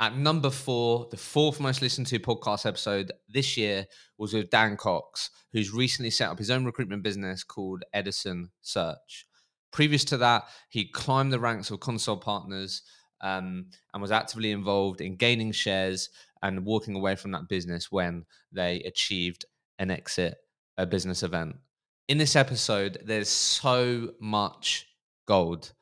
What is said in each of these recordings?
At number four, the fourth most listened to podcast episode this year was with Dan Cox, who's recently set up his own recruitment business called Edison Search. Previous to that, he climbed the ranks of Consol Partners um, and was actively involved in gaining shares and walking away from that business when they achieved an exit, a business event. In this episode, there's so much gold.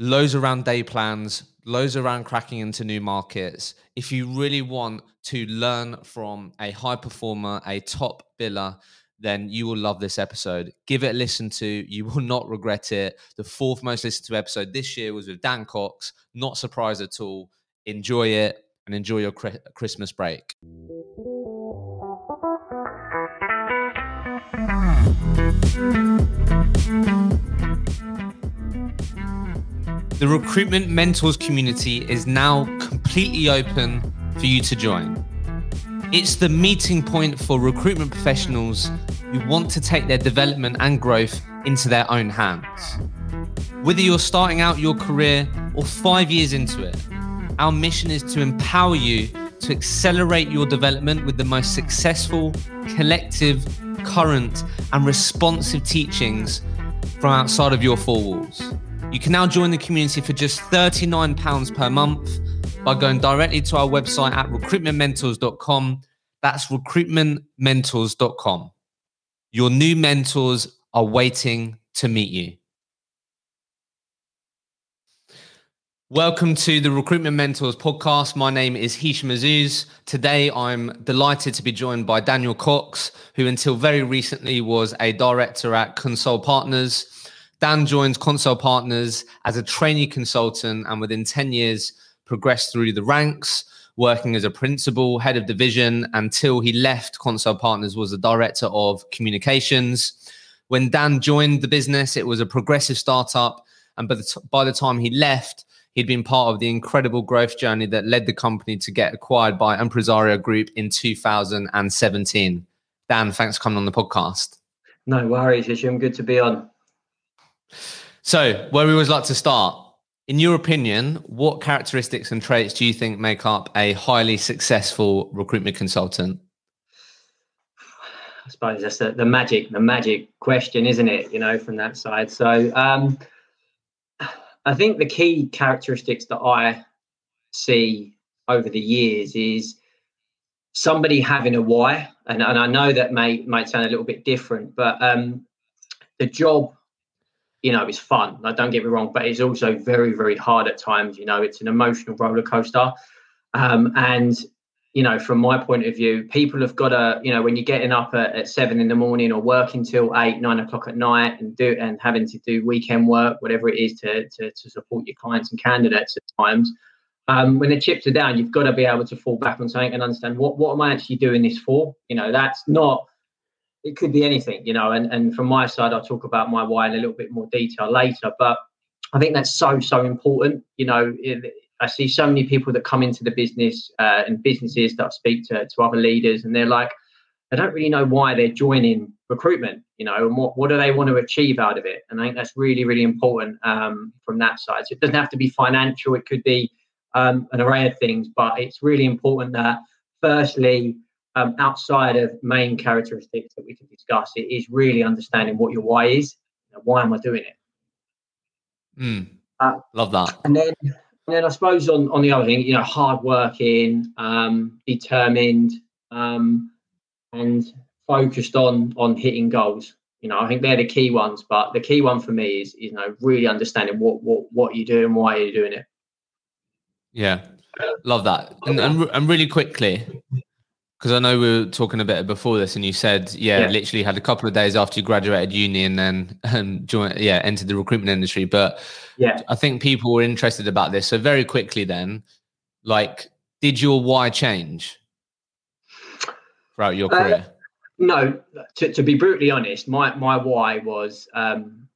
Loads around day plans, loads around cracking into new markets. If you really want to learn from a high performer, a top biller, then you will love this episode. Give it a listen to. You will not regret it. The fourth most listened to episode this year was with Dan Cox. Not surprised at all. Enjoy it and enjoy your Christmas break. The Recruitment Mentors community is now completely open for you to join. It's the meeting point for recruitment professionals who want to take their development and growth into their own hands. Whether you're starting out your career or five years into it, our mission is to empower you to accelerate your development with the most successful, collective, current, and responsive teachings from outside of your four walls. You can now join the community for just £39 per month by going directly to our website at recruitmentmentors.com. That's recruitmentmentors.com. Your new mentors are waiting to meet you. Welcome to the Recruitment Mentors podcast. My name is Hisham Azzouz. Today, I'm delighted to be joined by Daniel Cox, who until very recently was a director at Consol Partners. Dan joined Consol Partners as a trainee consultant and within 10 years progressed through the ranks, working as a principal, head of division, until he left Consol Partners was the director of communications. When Dan joined the business, it was a progressive startup. And by the, t- by the time he left, he'd been part of the incredible growth journey that led the company to get acquired by Empresaria Group in 2017. Dan, thanks for coming on the podcast. No worries, Hisham. Good to be on. So, where we always like to start, in your opinion, what characteristics and traits do you think make up a highly successful recruitment consultant? I suppose that's the, the magic, the magic question, isn't it? You know, from that side. So, um, I think the key characteristics that I see over the years is somebody having a why, and, and I know that may might sound a little bit different, but um, the job you know, it's fun. Like, don't get me wrong, but it's also very, very hard at times. You know, it's an emotional roller coaster. Um, and, you know, from my point of view, people have got to, you know, when you're getting up at, at seven in the morning or working till eight, nine o'clock at night and do and having to do weekend work, whatever it is to, to, to support your clients and candidates at times. Um, when the chips are down, you've got to be able to fall back on something and understand what, what am I actually doing this for? You know, that's not it could be anything, you know. And and from my side, I'll talk about my why in a little bit more detail later. But I think that's so so important. You know, I see so many people that come into the business uh, and businesses that I speak to to other leaders, and they're like, I don't really know why they're joining recruitment. You know, and what what do they want to achieve out of it? And I think that's really really important um, from that side. So it doesn't have to be financial. It could be um, an array of things, but it's really important that firstly um, outside of main characteristics that we can discuss, it is really understanding what your why is. You know, why am I doing it? Mm, uh, love that. And then, and then I suppose on on the other thing, you know, hardworking, um, determined, um, and focused on on hitting goals. You know, I think they're the key ones. But the key one for me is, you know, really understanding what what what you're doing, why you're doing it. Yeah, love that. And and, and really quickly, because I know we were talking a bit before this, and you said, yeah, yeah, literally had a couple of days after you graduated uni and then um, joined, yeah, entered the recruitment industry. But yeah, I think people were interested about this. So very quickly, then, like, did your why change throughout your uh, career? Uh, no, to, to be brutally honest, my my why was um,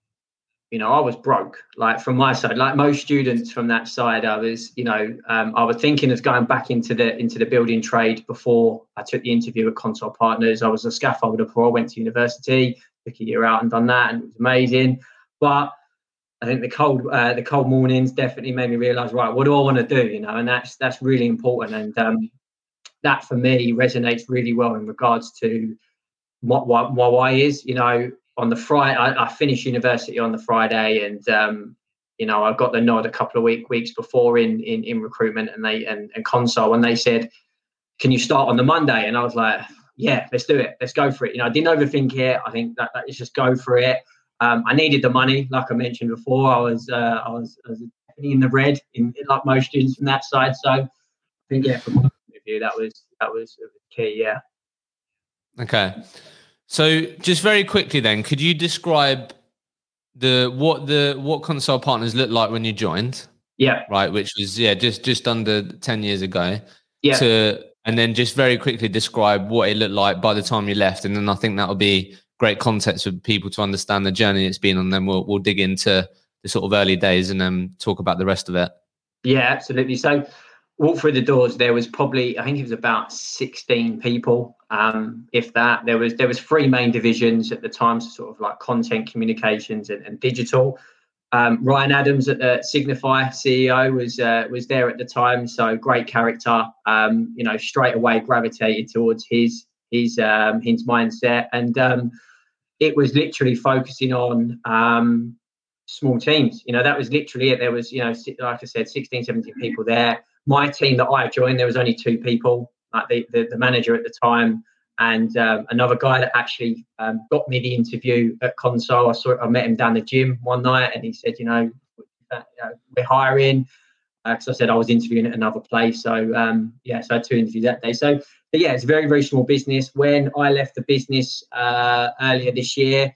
you know, I was broke, like from my side, like most students from that side, I was, you know, um, I was thinking of going back into the into the building trade before I took the interview at Consol Partners. I was a scaffolder before I went to university, took a year out and done that, and it was amazing. But I think the cold uh, the cold mornings definitely made me realise right what do I want to do you know and that's that's really important and um, that for me resonates really well in regards to what what my why is you know on the Friday I, I finished university on the Friday and um, you know I got the nod a couple of week weeks before in in, in recruitment and they and, and Consol and they said can you start on the Monday and I was like yeah let's do it let's go for it you know I didn't overthink it I think that, that let's just go for it um, I needed the money, like I mentioned before. I was uh, I was, I was in the red, in, in, like most students from that side. So I think yeah, from my point of view, that was that was key. Yeah. Okay. So just very quickly, then, could you describe the what the what Consol Partners looked like when you joined? Yeah. Right, which was yeah, just just under ten years ago. Yeah. To and then just very quickly describe what it looked like by the time you left, and then I think that'll be great context for people to understand the journey it's been on. Then we'll we'll dig into the sort of early days and then um, talk about the rest of it. Yeah, absolutely. So walk through the doors. There was probably I think it was about sixteen people, um, if that. There was there was three main divisions at the time, so sort of like content, communications, and, and digital. Um, Ryan Adams at the Signify CEO was uh, was there at the time, so great character. Um, you know, straight away gravitated towards his his um, his mindset, and um, it was literally focusing on um, small teams. You know, that was literally it. There was, you know, like I said, 16, 17 people there. My team that I joined, there was only two people, like the, the, the manager at the time and um, another guy that actually um, got me the interview at Consol. I saw I met him down the gym one night and he said, you know, we're hiring because uh, I said I was interviewing at another place. So um, yeah, so I had two interviews that day. So yeah, it's a very very small business. When I left the business uh, earlier this year,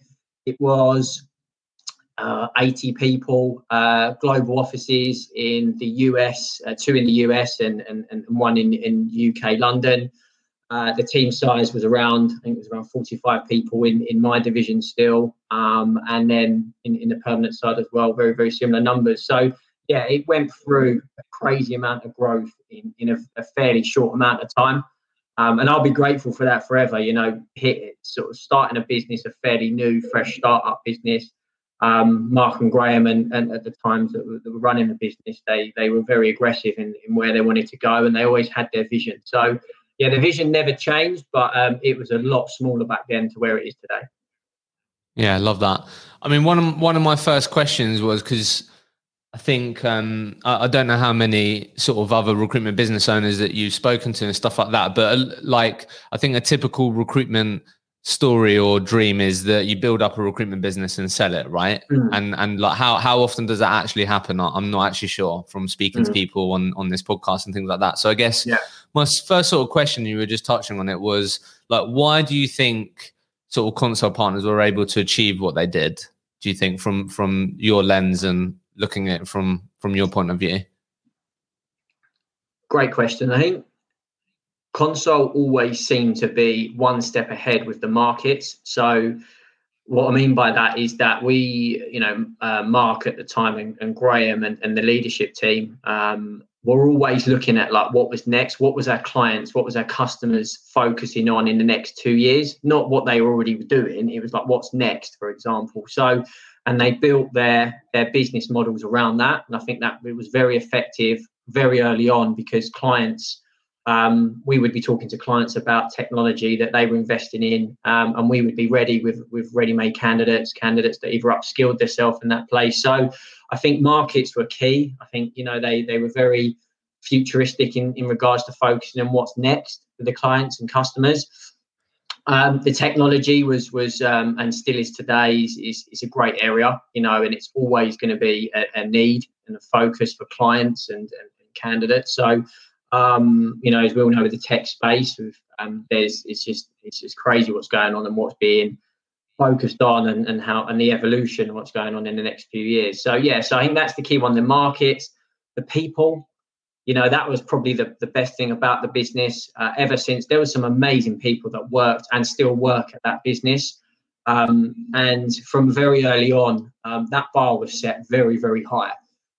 it was uh, 80 people, uh, global offices in the US, uh, two in the US and, and, and one in, in UK, London. Uh, the team size was around, I think it was around 45 people in, in my division still. Um, and then in, in the permanent side as well, very, very similar numbers. So yeah, it went through a crazy amount of growth in, in a, a fairly short amount of time. Um, and I'll be grateful for that forever. You know, hit it, sort of starting a business, a fairly new, fresh startup business. Um, Mark and Graham, and, and at the times that were, that were, running the business, they they were very aggressive in, in where they wanted to go, and they always had their vision. So, yeah, the vision never changed, but um, it was a lot smaller back then to where it is today. Yeah, I love that. I mean, one of one of my first questions was because I think um, I, I, don't know how many sort of other recruitment business owners that you've spoken to and stuff like that, but uh, like I think a typical recruitment story or dream is that you build up a recruitment business and sell it, right? Mm. And and like how how often does that actually happen? I'm not actually sure from speaking mm. to people on on this podcast and things like that. So I guess yeah. my first sort of question you were just touching on it was like, why do you think sort of Consol Partners were able to achieve what they did? Do you think from from your lens and looking at it from from your point of view? Great question. I think Consol always seemed to be one step ahead with the markets. So what I mean by that is that we, you know, uh, Mark at the time and, and Graham and, and, the leadership team um, were always looking at like what was next, what was our clients, what was our customers focusing on in the next two years, not what they already were already doing. It was like what's next, for example. So and they built their their business models around that. And I think that it was very effective very early on because clients. Um, we would be talking to clients about technology that they were investing in, um, and we would be ready with with ready-made candidates, candidates that either upskilled themselves in that place. So, I think markets were key. I think you know they they were very futuristic in in regards to focusing on what's next for the clients and customers. Um, the technology was was um, and still is today is, is, is, a great area, you know, and it's always going to be a, a, need and a focus for clients and, and, and candidates. So, um, you know, as we all know, with the tech space, with, um, there's it's just it's just crazy what's going on and what's being focused on and, and how and the evolution of what's going on in the next few years. So yeah, so I think that's the key one: the markets, the people, you know that was probably the, the best thing about the business uh, ever since there were some amazing people that worked and still work at that business. Um, and from very early on um, that bar was set very very high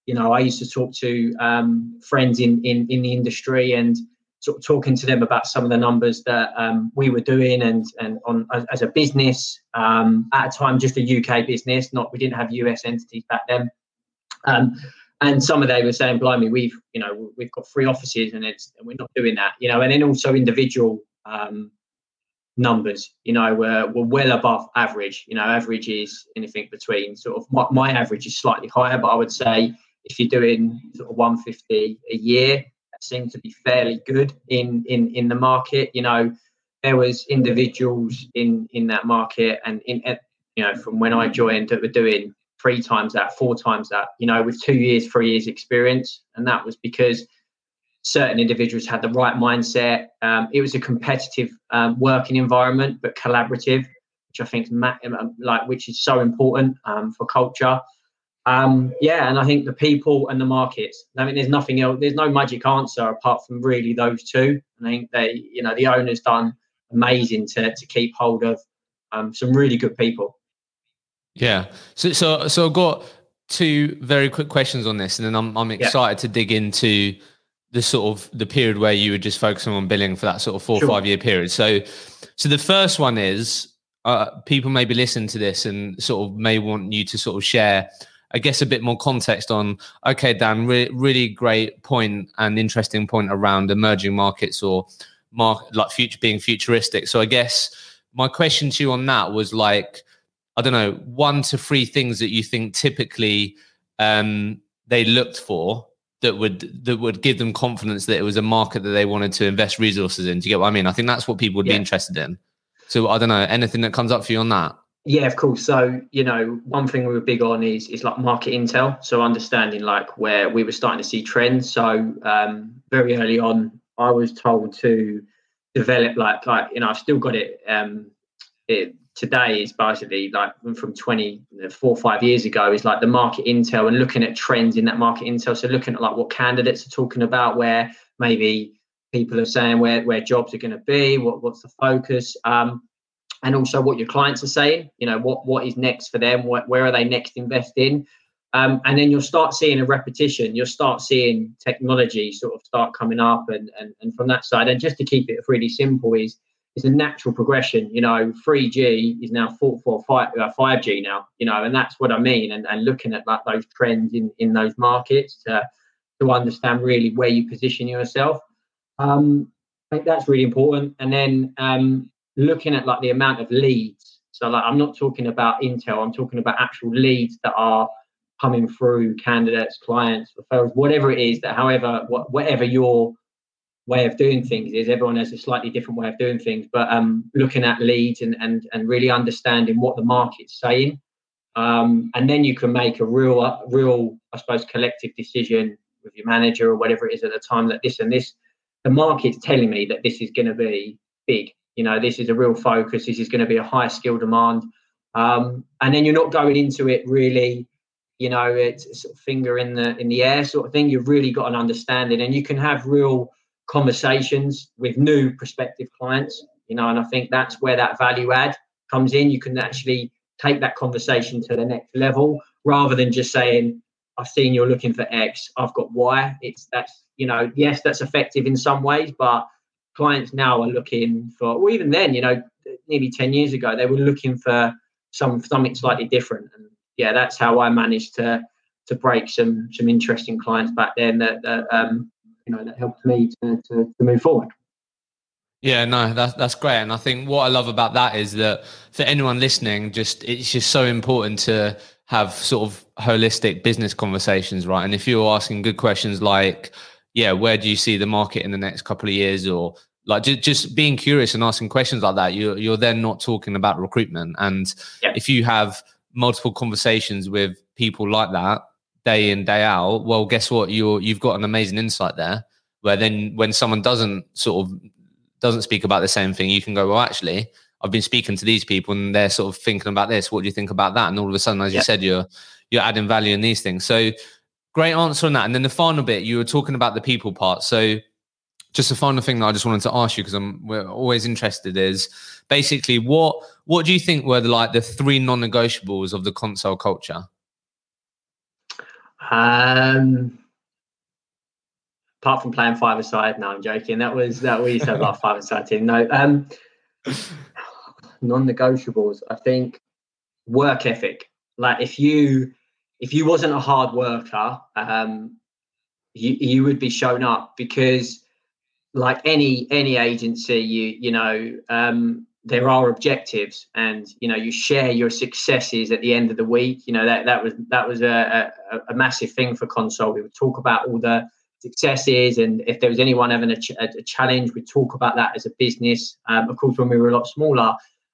you know i used to talk to um, friends in, in in the industry and sort of talking to them about some of the numbers that um, we were doing and and on as, a business um, at a time just a UK business not we didn't have US entities back then. Um, and some of they were saying blimey we've you know we've got three offices and it's and we're not doing that you know and then also individual um, numbers you know were, were well above average you know average is anything between sort of my, my average is slightly higher but I would say if you're doing sort of 150 a year seemed to be fairly good in in in the market. You know, there was individuals in in that market, and in you know from when I joined that were doing three times that, four times that. You know, with two years, three years experience, and that was because certain individuals had the right mindset. Um, it was a competitive um, working environment, but collaborative, which I think is like which is so important um, for culture. Um, yeah, and I think the people and the markets. I mean, there's nothing else. There's no magic answer apart from really those two. I think they, you know, the owner's done amazing to to keep hold of um, some really good people. Yeah. So so so I've got two very quick questions on this, and then I'm I'm excited yeah. to dig into the sort of the period where you were just focusing on billing for that sort of four sure. or five year period. So so the first one is uh, people maybe listen to this and sort of may want you to sort of share I guess a bit more context on. Okay, Dan, re- really great point and interesting point around emerging markets or market like future being futuristic. So I guess my question to you on that was like, I don't know, one to three things that you think typically um, they looked for that would that would give them confidence that it was a market that they wanted to invest resources in. Do you get what I mean? I think that's what people would yeah. be interested in. So I don't know anything that comes up for you on that. Yeah, of course. So, you know, one thing we were big on is is like market intel. So understanding like where we were starting to see trends. So um, very early on, I was told to develop like like you know I've still got it. Um, it today is basically like from 20 four or five years ago is like the market intel and looking at trends in that market intel. So looking at like what candidates are talking about, where maybe people are saying where where jobs are going to be, what what's the focus. Um, and also what your clients are saying. You know, what what is next for them? What, where are they next investing? Um, and then you'll start seeing a repetition. You'll start seeing technology sort of start coming up, and and, and from that side. And just to keep it really simple, is is a natural progression. You know, 3G is now 4, 4 5, uh, 5G now. You know, and that's what I mean. And and looking at like those trends in in those markets to to understand really where you position yourself. Um, I think that's really important. And then um, looking at like the amount of leads. So like I'm not talking about intel, I'm talking about actual leads that are coming through candidates, clients, referrals, whatever it is that however whatever your way of doing things is everyone has a slightly different way of doing things but um, looking at leads and, and and really understanding what the market's saying um, and then you can make a real uh, real i suppose collective decision with your manager or whatever it is at the time that this and this the market's telling me that this is going to be big you know this is a real focus this is going to be a high skill demand. Um, and then you're not going into it really you know it's sort of finger in the in the air sort of thing. You've really got an understanding and you can have real conversations with new prospective clients you know and i think that's where that value add comes in. You can actually take that conversation to the next level rather than just saying i've seen you're looking for x i've got y. It's that's you know yes that's effective in some ways but clients now are looking for, or even then, you know, nearly 10 years ago, they were looking for some something slightly different. And yeah, that's how I managed to to break some some interesting clients back then that, that um, you know that helped me to, to, to move forward. Yeah, no, that's that's great, and I think what I love about that is that for anyone listening, just it's just so important to have sort of holistic business conversations, right? And if you're asking good questions like, yeah, where do you see the market in the next couple of years, or like just, just being curious and asking questions like that, you're you're then not talking about recruitment. And yeah. if you have multiple conversations with people like that day in day out, well, guess what? You're you've got an amazing insight there. Where then when someone doesn't sort of doesn't speak about the same thing, you can go, well, actually, I've been speaking to these people and they're sort of thinking about this. What do you think about that? And all of a sudden, as yeah. you said, you're you're adding value in these things. So Great answer on that. And then the final bit, you were talking about the people part. So just a final thing that I just wanted to ask you because I'm we're always interested is basically what what do you think were the like the three non-negotiables of the Consol culture? Um apart from playing five aside. No, I'm joking. That was that we used to have like five aside team. No, um, non-negotiables. I think work ethic. Like if you if you wasn't a hard worker, um, you you would be shown up because like any any agency, you you know um, there are objectives, and you know you share your successes at the end of the week. You know that that was that was a, a, a massive thing for Consol. We would talk about all the successes and if there was anyone having a, ch- a challenge we'd talk about that as a business um, of course when we were a lot smaller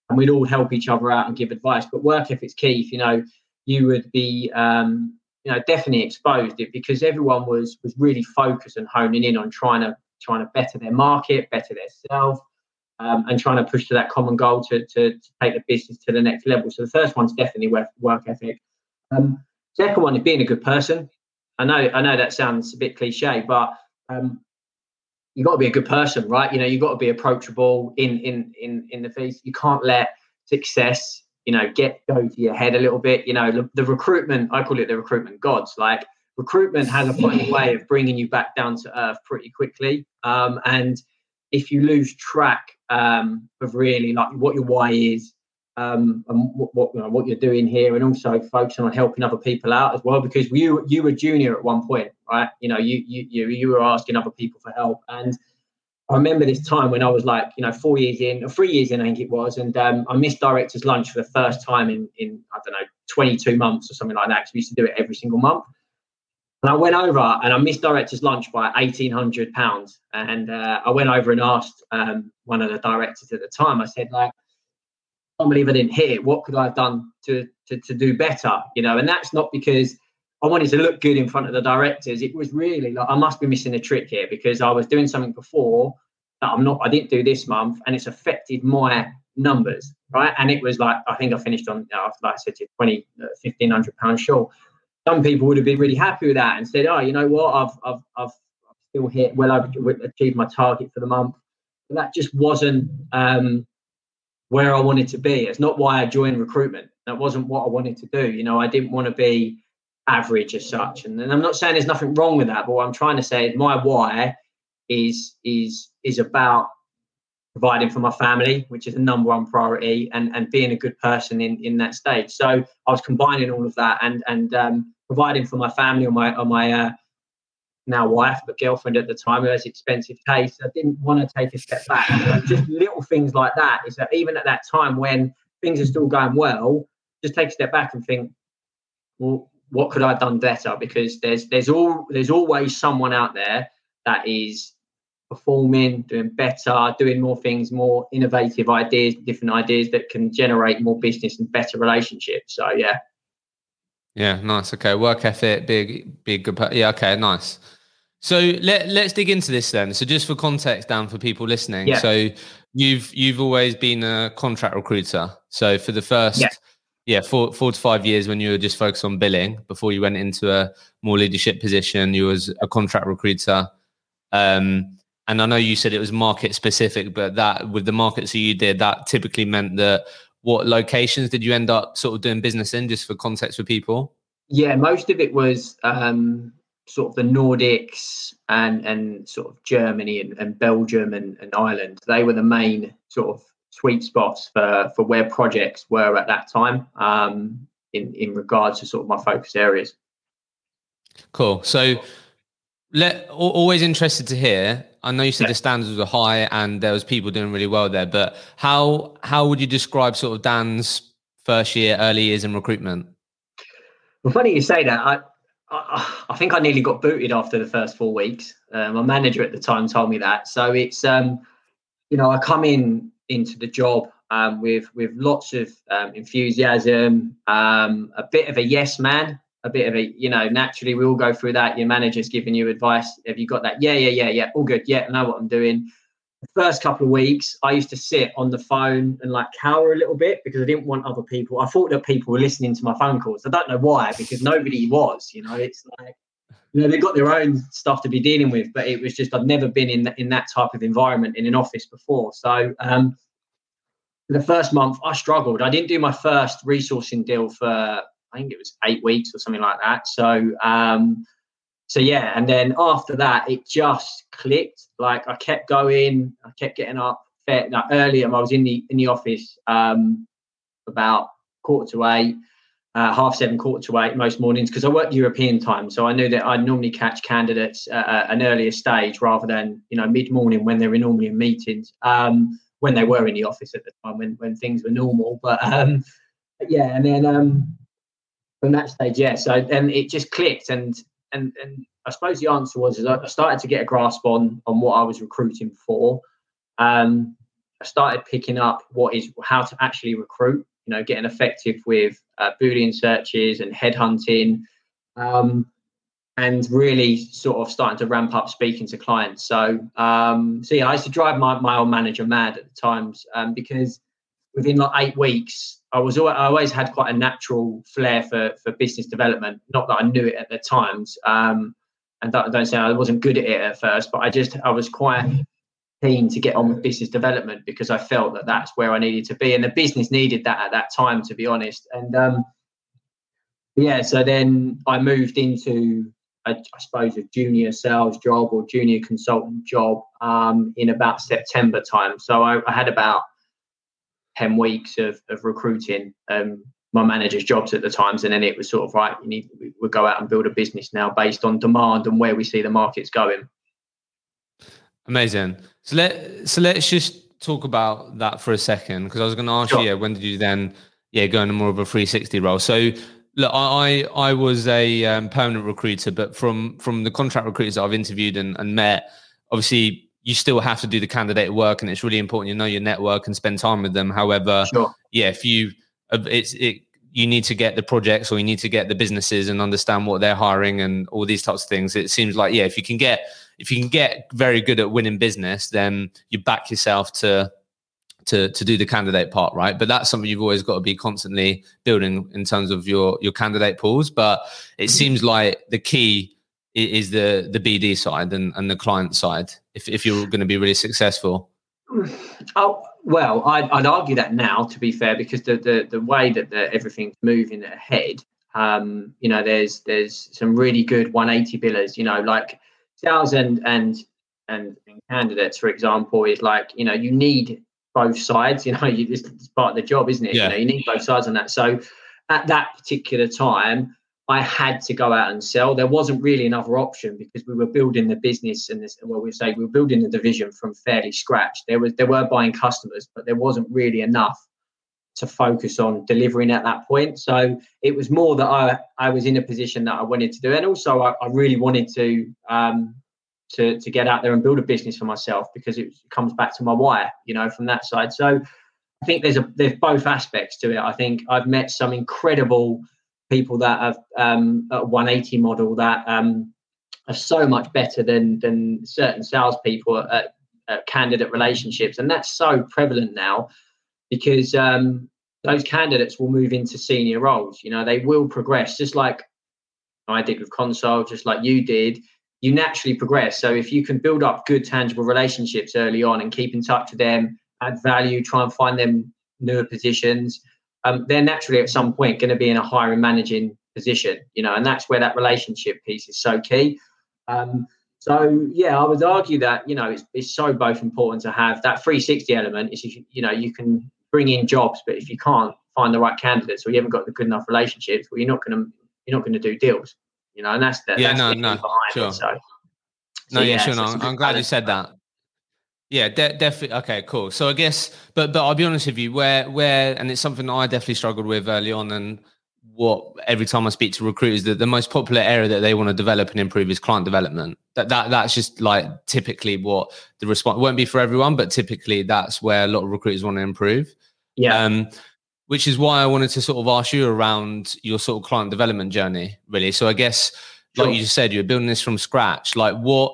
and we'd all help each other out and give advice but work if it's key if you know you would be um, you know definitely exposed it because everyone was was really focused and honing in on trying to trying to better their market better their self um, and trying to push to that common goal to, to, to take the business to the next level so the first one's definitely work, work ethic um, second one is being a good person I know, I know that sounds a bit cliche, but um, you got to be a good person, right? You know, you've got to be approachable in in in in the face. You can't let success, you know, get go to your head a little bit. You know, the, the recruitment, I call it the recruitment gods. Like recruitment has a funny way of bringing you back down to earth pretty quickly. Um, and if you lose track um, of really like what your why is, um, and what what, you know, what, you're doing here, and also focusing on helping other people out as well. Because you you were junior at one point, right? You know, you you you, you were asking other people for help, and I remember this time when I was like, you know, four years in, or three years in, I think it was, and um, I missed director's lunch for the first time in in I don't know 22 months or something like that. Because we used to do it every single month. And I went over and I missed director's lunch by eighteen hundred pounds. And uh, I went over and asked um, one of the directors at the time. I said, like, I can't believe I didn't hit it. What could I have done to, to, to do better? You know, and that's not because I wanted to look good in front of the directors. It was really like I must be missing a trick here because I was doing something before that I'm not. I didn't do this month, and it's affected my numbers, right? And it was like I think I finished on, like I said, to 20, uh, 1500 pounds short. Some people would have been really happy with that and said, "Oh, you know what? I've I've I've still hit well. I've achieved my target for the month." But that just wasn't um, where I wanted to be. It's not why I joined recruitment. That wasn't what I wanted to do. You know, I didn't want to be average as such. And, and I'm not saying there's nothing wrong with that, but what I'm trying to say is my why is is is about providing for my family, which is the number one priority, and and being a good person in in that stage. So I was combining all of that and and um, providing for my family or my on my uh, now wife, but girlfriend at the time who has expensive taste. I didn't want to take a step back. just little things like that is that even at that time when things are still going well, just take a step back and think, well, what could I have done better? Because there's there's all there's always someone out there that is performing, doing better, doing more things, more innovative ideas, different ideas that can generate more business and better relationships. So yeah. Yeah, nice. Okay, work ethic, big, big, good. Yeah, okay, nice. So let let's dig into this then. So just for context, Dan, for people listening. Yeah. So you've you've always been a contract recruiter. So for the first yeah. yeah, four four to five years when you were just focused on billing before you went into a more leadership position, you was a contract recruiter. Um, and I know you said it was market specific, but that with the markets that you did, that typically meant that what locations did you end up sort of doing business in, just for context for people? Yeah, most of it was um, sort of the Nordics and and sort of Germany and, and Belgium and, and Ireland. They were the main sort of sweet spots for for where projects were at that time um, in in regards to sort of my focus areas. Cool. So, let always interested to hear. I know you said yeah. the standards were high and there was people doing really well there, but how how would you describe sort of Dan's first year, early years in recruitment? Well, funny you say that. I I, think I nearly got booted after the first four weeks. Uh, my manager at the time told me that. So it's um, you know, I come in into the job um, with with lots of um, enthusiasm, um, a bit of a yes man, a bit of a you know. Naturally, we all go through that. Your manager's giving you advice. Have you got that? Yeah, yeah, yeah, yeah. All good. Yeah, I know what I'm doing the first couple of weeks, I used to sit on the phone and like cower a little bit because I didn't want other people. I thought that people were listening to my phone calls. I don't know why, because nobody was. You know, it's like you know they've got their own stuff to be dealing with, but it was just I've never been in in that type of environment in an office before. So um, the first month, I struggled. I didn't do my first resourcing deal for I think it was eight weeks or something like that. So um, so yeah, and then after that, it just clicked. Like I kept going, I kept getting up fair, like early. I was in the in the office um, about quarter to eight, uh, half seven, quarter to eight most mornings because I work European time, so I knew that I'd normally catch candidates at an earlier stage rather than you know mid morning when they were normally in meetings. Um, when they were in the office at the time, when when things were normal, but um, yeah, and then um, from that stage, yeah. So then it just clicked, and and and I suppose the answer was is I started to get a grasp on on what I was recruiting for. Um, I started picking up what is how to actually recruit. You know, getting effective with uh, boolean searches and headhunting, um, and really sort of starting to ramp up speaking to clients. So, um, so yeah, I used to drive my my old manager mad at the times um, because within like eight weeks, I was always, I always had quite a natural flair for for business development. Not that I knew it at the times, um, and don't, don't say I wasn't good at it at first, but I just I was quite keen to get on with business development because I felt that that's where I needed to be, and the business needed that at that time, to be honest. And um, yeah, so then I moved into I suppose a junior sales job or junior consultant job um, in about September time. So I, I had about 10 weeks of, of recruiting um, my manager's jobs at the times. And then it was sort of right, you need, we go out and build a business now based on demand and where we see the markets going. Amazing. So let so let's just talk about that for a second because I was going to ask sure. you, yeah, when did you then, yeah, go into more of a 360 role? So look, I I was a um, permanent recruiter, but from from the contract recruiters that I've interviewed and, and met, obviously you still have to do the candidate work, and it's really important you know your network and spend time with them. However, sure. yeah, if you it's it you need to get the projects or you need to get the businesses and understand what they're hiring and all these types of things. It seems like yeah, if you can get if you can get very good at winning business, then you back yourself to to to do the candidate part, right? But that's something you've always got to be constantly building in terms of your your candidate pools. But it seems like the key is the the BD side and, and the client side if, if you're going to be really successful? Oh well, I'd, I'd argue that now. To be fair, because the the, the way that the, everything's moving ahead, um, you know, there's there's some really good 180 billers. You know, like sales and and and, and candidates, for example, is like you know you need both sides. You know, you, it's part of the job, isn't it? Yeah. You know, you need both sides on that. So at that particular time, I had to go out and sell. There wasn't really another option because we were building the business and this. Well, we say we were building the division from fairly scratch. There was there were buying customers, but there wasn't really enough to focus on delivering at that point. So it was more that I I was in a position that I wanted to do, and also I, I really wanted to um, to to get out there and build a business for myself because it comes back to my why, you know, from that side. So I think there's a there's both aspects to it. I think I've met some incredible people that have um, a 180 model that um, are so much better than than certain salespeople at, at candidate relationships, and that's so prevalent now because um, those candidates will move into senior roles. You know, they will progress, just like I did with Consol, just like you did. You naturally progress. So if you can build up good, tangible relationships early on and keep in touch with them, add value, try and find them newer positions, um, they're naturally at some point going to be in a hiring managing position, you know, and that's where that relationship piece is so key. Um, so yeah, I would argue that you know it's, it's so both important to have that 360 element. Is you, you know you can bring in jobs, but if you can't find the right candidates or you haven't got the good enough relationships, well, you're not going to you're not going to do deals, you know, and that's the yeah, that's no, no, sure. It, so, so, no, yeah, yeah sure. So no, I'm glad you said that. Yeah, de- definitely. Okay, cool. So I guess, but but I'll be honest with you, where where, and it's something I definitely struggled with early on, and what every time I speak to recruiters, that the most popular area that they want to develop and improve is client development. That that that's just like typically what the response won't be for everyone, but typically that's where a lot of recruiters want to improve. Yeah. Um, which is why I wanted to sort of ask you around your sort of client development journey, really. So I guess, like you just said, you're building this from scratch. Like what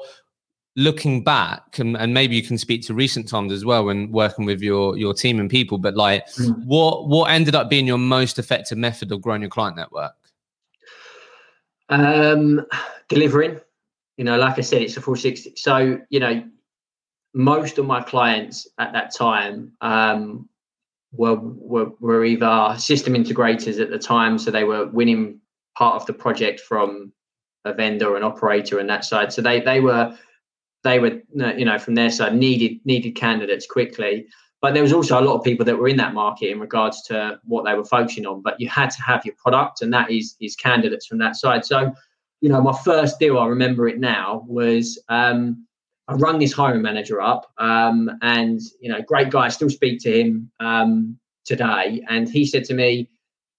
looking back and, and maybe you can speak to recent times as well when working with your your team and people but like mm. what what ended up being your most effective method of growing your client network um delivering you know like i said it's a 460 so you know most of my clients at that time um were, were were either system integrators at the time so they were winning part of the project from a vendor, an operator, and that side. So they they were they were you know from their side needed needed candidates quickly. But there was also a lot of people that were in that market in regards to what they were focusing on. But you had to have your product, and that is is candidates from that side. So, you know, my first deal, I remember it now, was um, I rung this hiring manager up, um, and you know, great guy. I still speak to him um, today, and he said to me,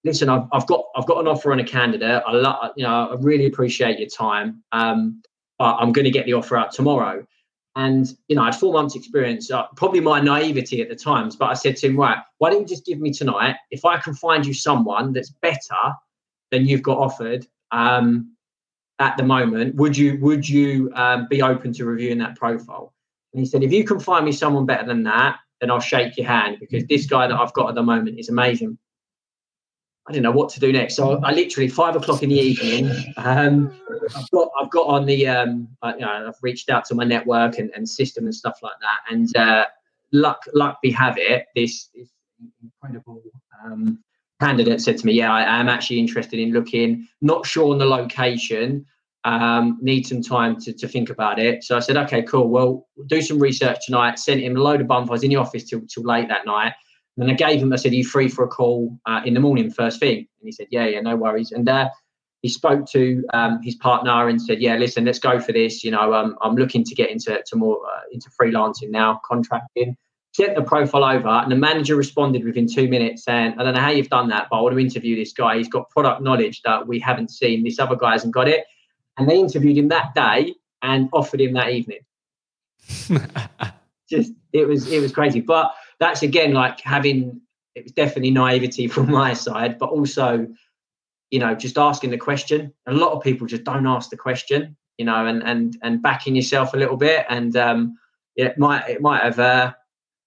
"Listen, I've, I've, got I've got an offer on a candidate. I lo- you know, I really appreciate your time, um, but I'm going to get the offer out tomorrow." And you know, I had four months' experience, uh, probably my naivety at the times. But I said to him, "Right, why don't you just give me tonight? If I can find you someone that's better than you've got offered um, at the moment, would you would you um, be open to reviewing that profile?" And he said, "If you can find me someone better than that, then I'll shake your hand because this guy that I've got at the moment is amazing." I didn't know what to do next. So I literally five o'clock in the evening. Um, I've got I've got on the um, I, you know, I've reached out to my network and, and system and stuff like that. And uh, luck luck be have it, this, this incredible um, candidate said to me, "Yeah, I am actually interested in looking. Not sure on the location. Um, need some time to, to think about it." So I said, "Okay, cool. Well, do some research tonight." Sent him a load of was in the office till till late that night. And I gave him, I said, Are you free for a call uh, in the morning, first thing? And he said, Yeah, yeah, no worries. And uh, he spoke to um, his partner and said, Yeah, listen, let's go for this. You know, um, I'm looking to get into to more uh, into freelancing now, contracting. Sent the profile over, and the manager responded within two minutes saying, I don't know how you've done that, but I want to interview this guy. He's got product knowledge that we haven't seen. This other guy hasn't got it. And they interviewed him that day and offered him that evening. Just it was it was crazy. But that's again like having it was definitely naivety from my side, but also, you know, just asking the question. A lot of people just don't ask the question, you know, and and and backing yourself a little bit, and um, it might it might have uh,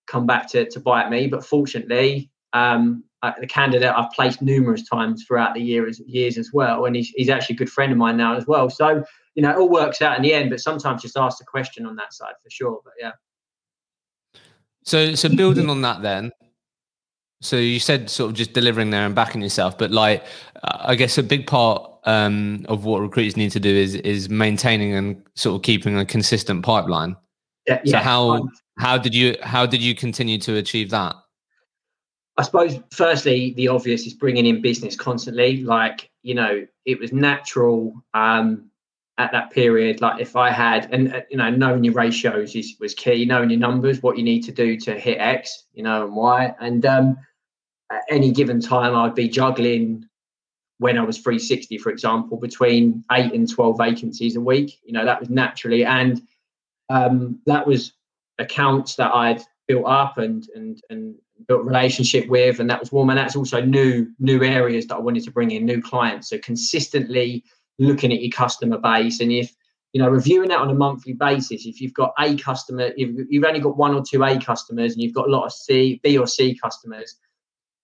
come back to to bite me, but fortunately, um, uh, the candidate I've placed numerous times throughout the year years years as well, and he's he's actually a good friend of mine now as well. So you know, it all works out in the end, but sometimes just ask the question on that side for sure. But yeah. So, so building on that, then. So you said sort of just delivering there and backing yourself, but like, I guess a big part um, of what recruiters need to do is is maintaining and sort of keeping a consistent pipeline. Yeah. So yeah. how how did you how did you continue to achieve that? I suppose firstly the obvious is bringing in business constantly. Like you know, it was natural um, at that period like if i had and uh, you know knowing your ratios is, was key knowing your numbers what you need to do to hit x you know and y and um, at any given time i'd be juggling when i was 360 for example between 8 and 12 vacancies a week you know that was naturally and um, that was accounts that i'd built up and and and built a relationship with and that was warm and that's also new new areas that i wanted to bring in new clients. So consistently looking at your customer base. And if you know reviewing that on a monthly basis if you've got a customer if you've only got one or two a customers and you've got a lot of c b or c customers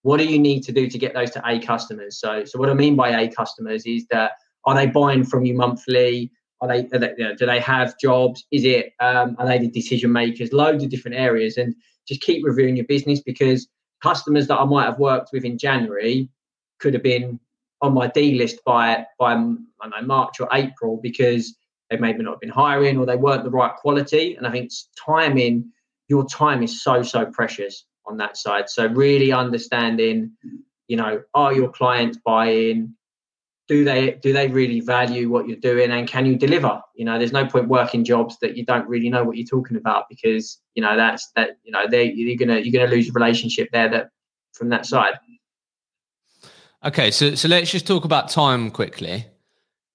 what do you need to do to get those to a customers? So so what i mean by a customers is that are they buying from you monthly? Are they, are they you know, do they have jobs? Is it um, are they the decision makers? Loads of different areas. And just keep reviewing your business because customers that i might have worked with in january could have been on my D list by by know, March or April because they maybe not been hiring or they weren't the right quality. And I think timing, your time is so so precious on that side. So really understanding, you know, are your clients buying? Do they do they really value what you're doing and can you deliver? You know, there's no point working jobs that you don't really know what you're talking about because you know that's that you know they you're gonna you're gonna lose a relationship there that from that side. Okay, so so let's just talk about time quickly,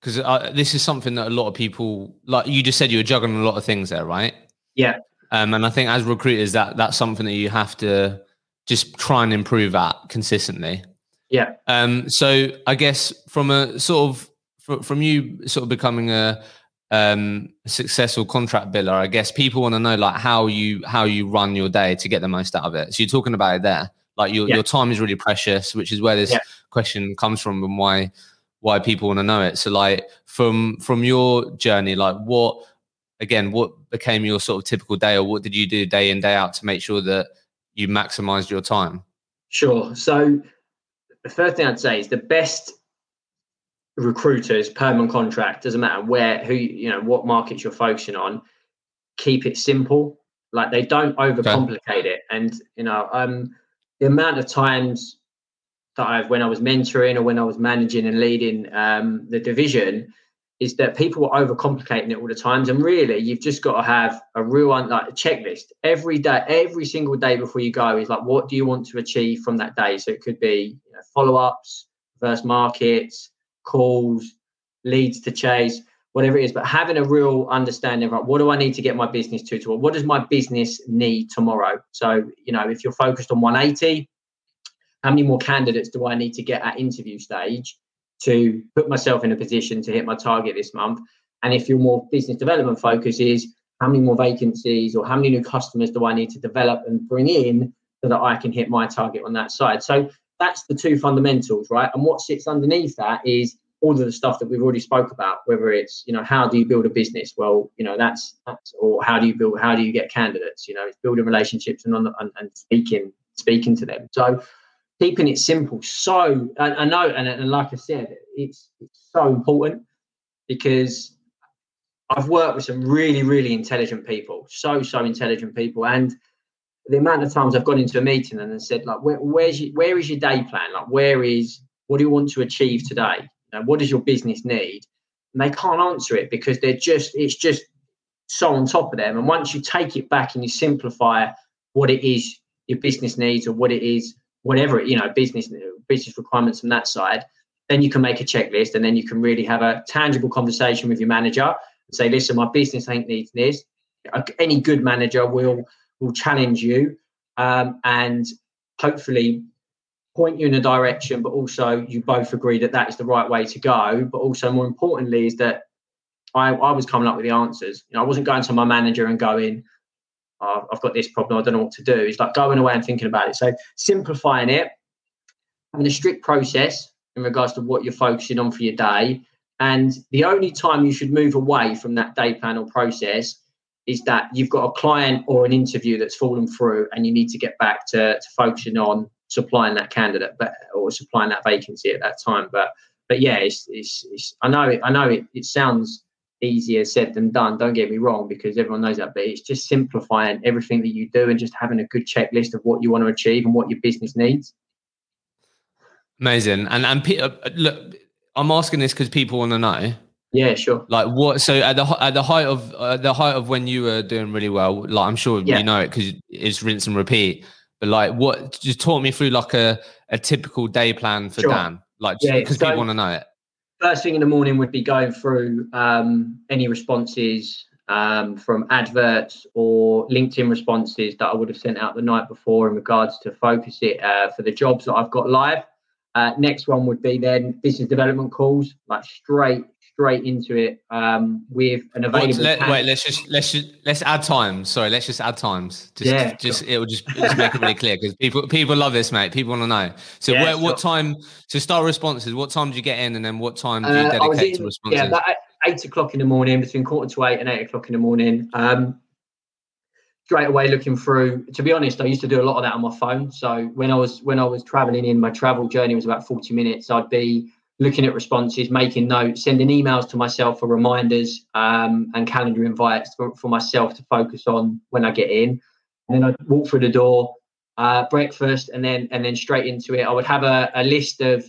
because this is something that a lot of people, like you just said, you were juggling a lot of things there, right? Yeah. Um, and I think as recruiters, that that's something that you have to just try and improve at consistently. Yeah. Um. So I guess from a sort of from you sort of becoming a um successful contract biller, I guess people want to know like how you how you run your day to get the most out of it. So you're talking about it there. Like your, yeah. your time is really precious, which is where this yeah. Question comes from and why why people want to know it. So like from from your journey, like what again, what became your sort of typical day or what did you do day in, day out to make sure that you maximized your time? Sure. So the first thing I'd say is the best recruiters, permanent contract, doesn't matter where, who, you know, what markets you're focusing on, keep it simple. Like they don't overcomplicate okay. it. And, you know, um, the amount of times that I've, when I was mentoring or when I was managing and leading um, the division, is that people are overcomplicating it all the times. And really, you've just got to have a real like a checklist every day, every single day before you go is like, what do you want to achieve from that day? So it could be you know, follow ups, reverse markets, calls, leads to chase, whatever it is. But having a real understanding of right, what do I need to get my business to? To what does my business need tomorrow? So you know, if you're focused on 180, how many more candidates do I need to get at interview stage? to put myself in a position to hit my target this month. And if your more business development focus is how many more vacancies or how many new customers do I need to develop and bring in so that I can hit my target on that side. So that's the two fundamentals, right? And what sits underneath that is all of the stuff that we've already spoke about, whether it's, you know, how do you build a business? Well, you know, that's, that's or how do you build, how do you get candidates? You know, it's building relationships and and, and speaking, speaking to them. So keeping it simple. So I, I know, and, and, like I said, it's, it's so important because I've worked with some really, really intelligent people, so so intelligent people, and the amount of times I've gone into a meeting and said like, where, where's your, where is your day plan? Like, where is what do you want to achieve today? What does your business need? And they can't answer it because they're just it's just so on top of them. And once you take it back and you simplify what it is your business needs or what it is whatever you know business business requirements from that side then you can make a checklist and then you can really have a tangible conversation with your manager and say listen my business ain't needs this. Any good manager will will challenge you um, and hopefully point you in a direction but also you both agree that that is the right way to go. But also more importantly is that I, I was coming up with the answers. You know i wasn't going to my manager and going oh, I've got this problem, I don't know what to do. It's like going away and thinking about it. So simplifying it, having a strict process in regards to what you're focusing on for your day. And the only time you should move away from that day plan or process is that you've got a client or an interview that's fallen through and you need to get back to, to focusing on supplying that candidate but or supplying that vacancy at that time. But but yeah, it's, it's, it's I know it, I know it, it sounds easier said than done. Don't get me wrong, because everyone knows that, but it's just simplifying everything that you do and just having a good checklist of what you want to achieve and what your business needs. Amazing. And and uh, look, I'm asking this because people want to know. Yeah, sure. Like what? So at the at the height of uh, the height of when you were doing really well, like I'm sure yeah. you know it because it's rinse and repeat. But like, what? Just talk me through like a a typical day plan for sure. Dan, like because yeah, so, people want to know it first thing in the morning would be going through um, any responses um, from adverts or LinkedIn responses that I would have sent out the night before in regards to focus it uh, for the jobs that I've got live. Uh, next one would be then business development calls, like straight straight into it um, with an available. Let, wait, let's just let's just let's add times. Sorry, let's just add times. Just, yeah, just sure. it will just, just make it really clear because people people love this, mate. People want to know. So, yeah, where, what time to start responses? What time do you get in, and then what time do you uh, dedicate in, to responses? Yeah, about eight o'clock in the morning, between quarter to eight and eight o'clock in the morning. Um, straight away looking through to be honest i used to do a lot of that on my phone so when i was when i was traveling in my travel journey was about 40 minutes i'd be looking at responses, making notes, sending emails to myself for reminders um, and calendar invites for, for, myself to focus on when I get in. And then I'd walk through the door, uh, breakfast, and then and then straight into it. I would have a, a list of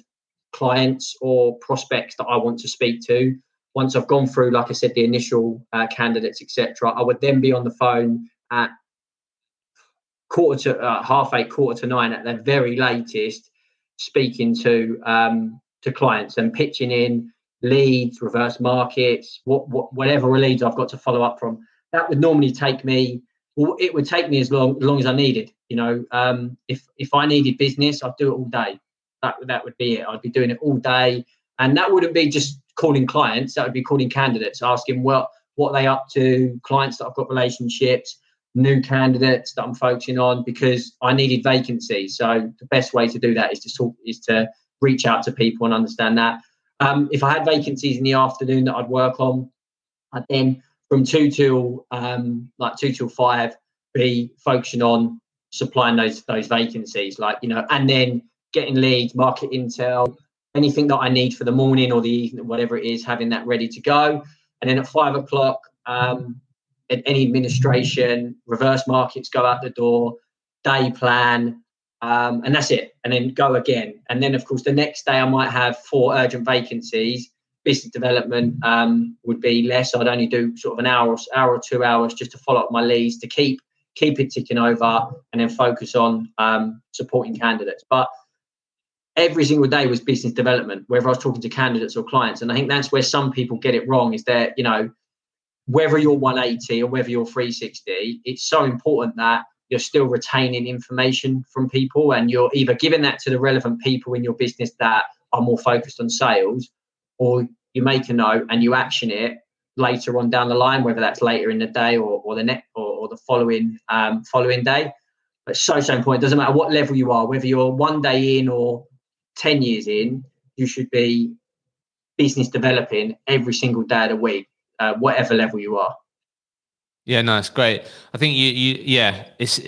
clients or prospects that I want to speak to. Once I've gone through, like I said, the initial uh, candidates, etc., I would then be on the phone at quarter to uh, half eight, quarter to nine at the very latest, speaking to um, to clients and pitching in leads, reverse markets, what, what whatever leads I've got to follow up from. That would normally take me. Well, it would take me as long as long as I needed. You know, um, if if I needed business, I'd do it all day. That that would be it. I'd be doing it all day, and that wouldn't be just calling clients. That would be calling candidates, asking well what they up to, clients that I've got relationships, new candidates that I'm focusing on because I needed vacancies. So the best way to do that is to talk is to reach out to people and understand that. Um, if I had vacancies in the afternoon that I'd work on, I'd then from two till um, like two till five be focusing on supplying those those vacancies, like you know, and then getting leads, market intel, anything that I need for the morning or the evening, whatever it is, having that ready to go. And then at five o'clock, um, any administration, reverse markets go out the door, day plan, um, and that's it. And then go again. And then, of course, the next day I might have four urgent vacancies. Business development um, would be less. I'd only do sort of an hour, hour or two hours just to follow up my leads to keep keep it ticking over, and then focus on um, supporting candidates. But every single day was business development, whether I was talking to candidates or clients. And I think that's where some people get it wrong. Is that you know whether you're 180 or whether you're 360, it's so important that you're still retaining information from people and you're either giving that to the relevant people in your business that are more focused on sales or you make a note and you action it later on down the line whether that's later in the day or, or the next or, or, the following um, following day but so so important it doesn't matter what level you are whether you're one day in or 10 years in you should be business developing every single day of the week uh, whatever level you are. Yeah, no, it's great. I think you, you, yeah, it's.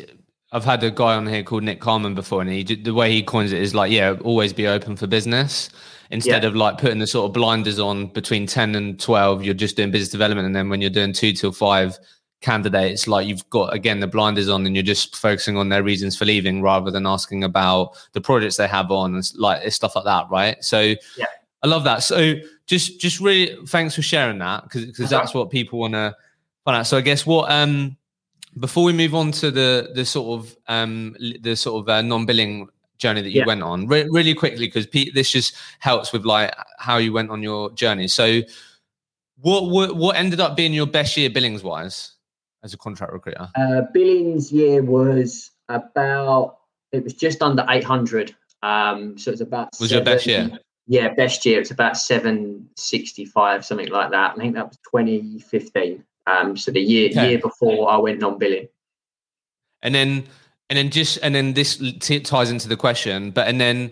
I've had a guy on here called Nick Carmen before, and he the way he coins it is like, yeah, always be open for business instead yeah. of like putting the sort of blinders on between ten and twelve. You're just doing business development, and then when you're doing two till five candidates, like you've got again the blinders on, and you're just focusing on their reasons for leaving rather than asking about the projects they have on, and like stuff like that, right? So, yeah. I love that. So just just really thanks for sharing that because because that's what people want to out. So I guess what um before we move on to the the sort of um the sort of uh, non-billing journey that you yeah. went on re- really quickly because Pete, this just helps with like how you went on your journey. So what what what ended up being your best year billings wise as a contract recruiter? Uh, billings year was about it was just under 800 um so it's about was seven, your best year yeah, best year it's about seven sixty five, something like that. I think that was twenty fifteen. Um, so the year okay. year before I went non billing. And then and then just and then this t- ties into the question, but and then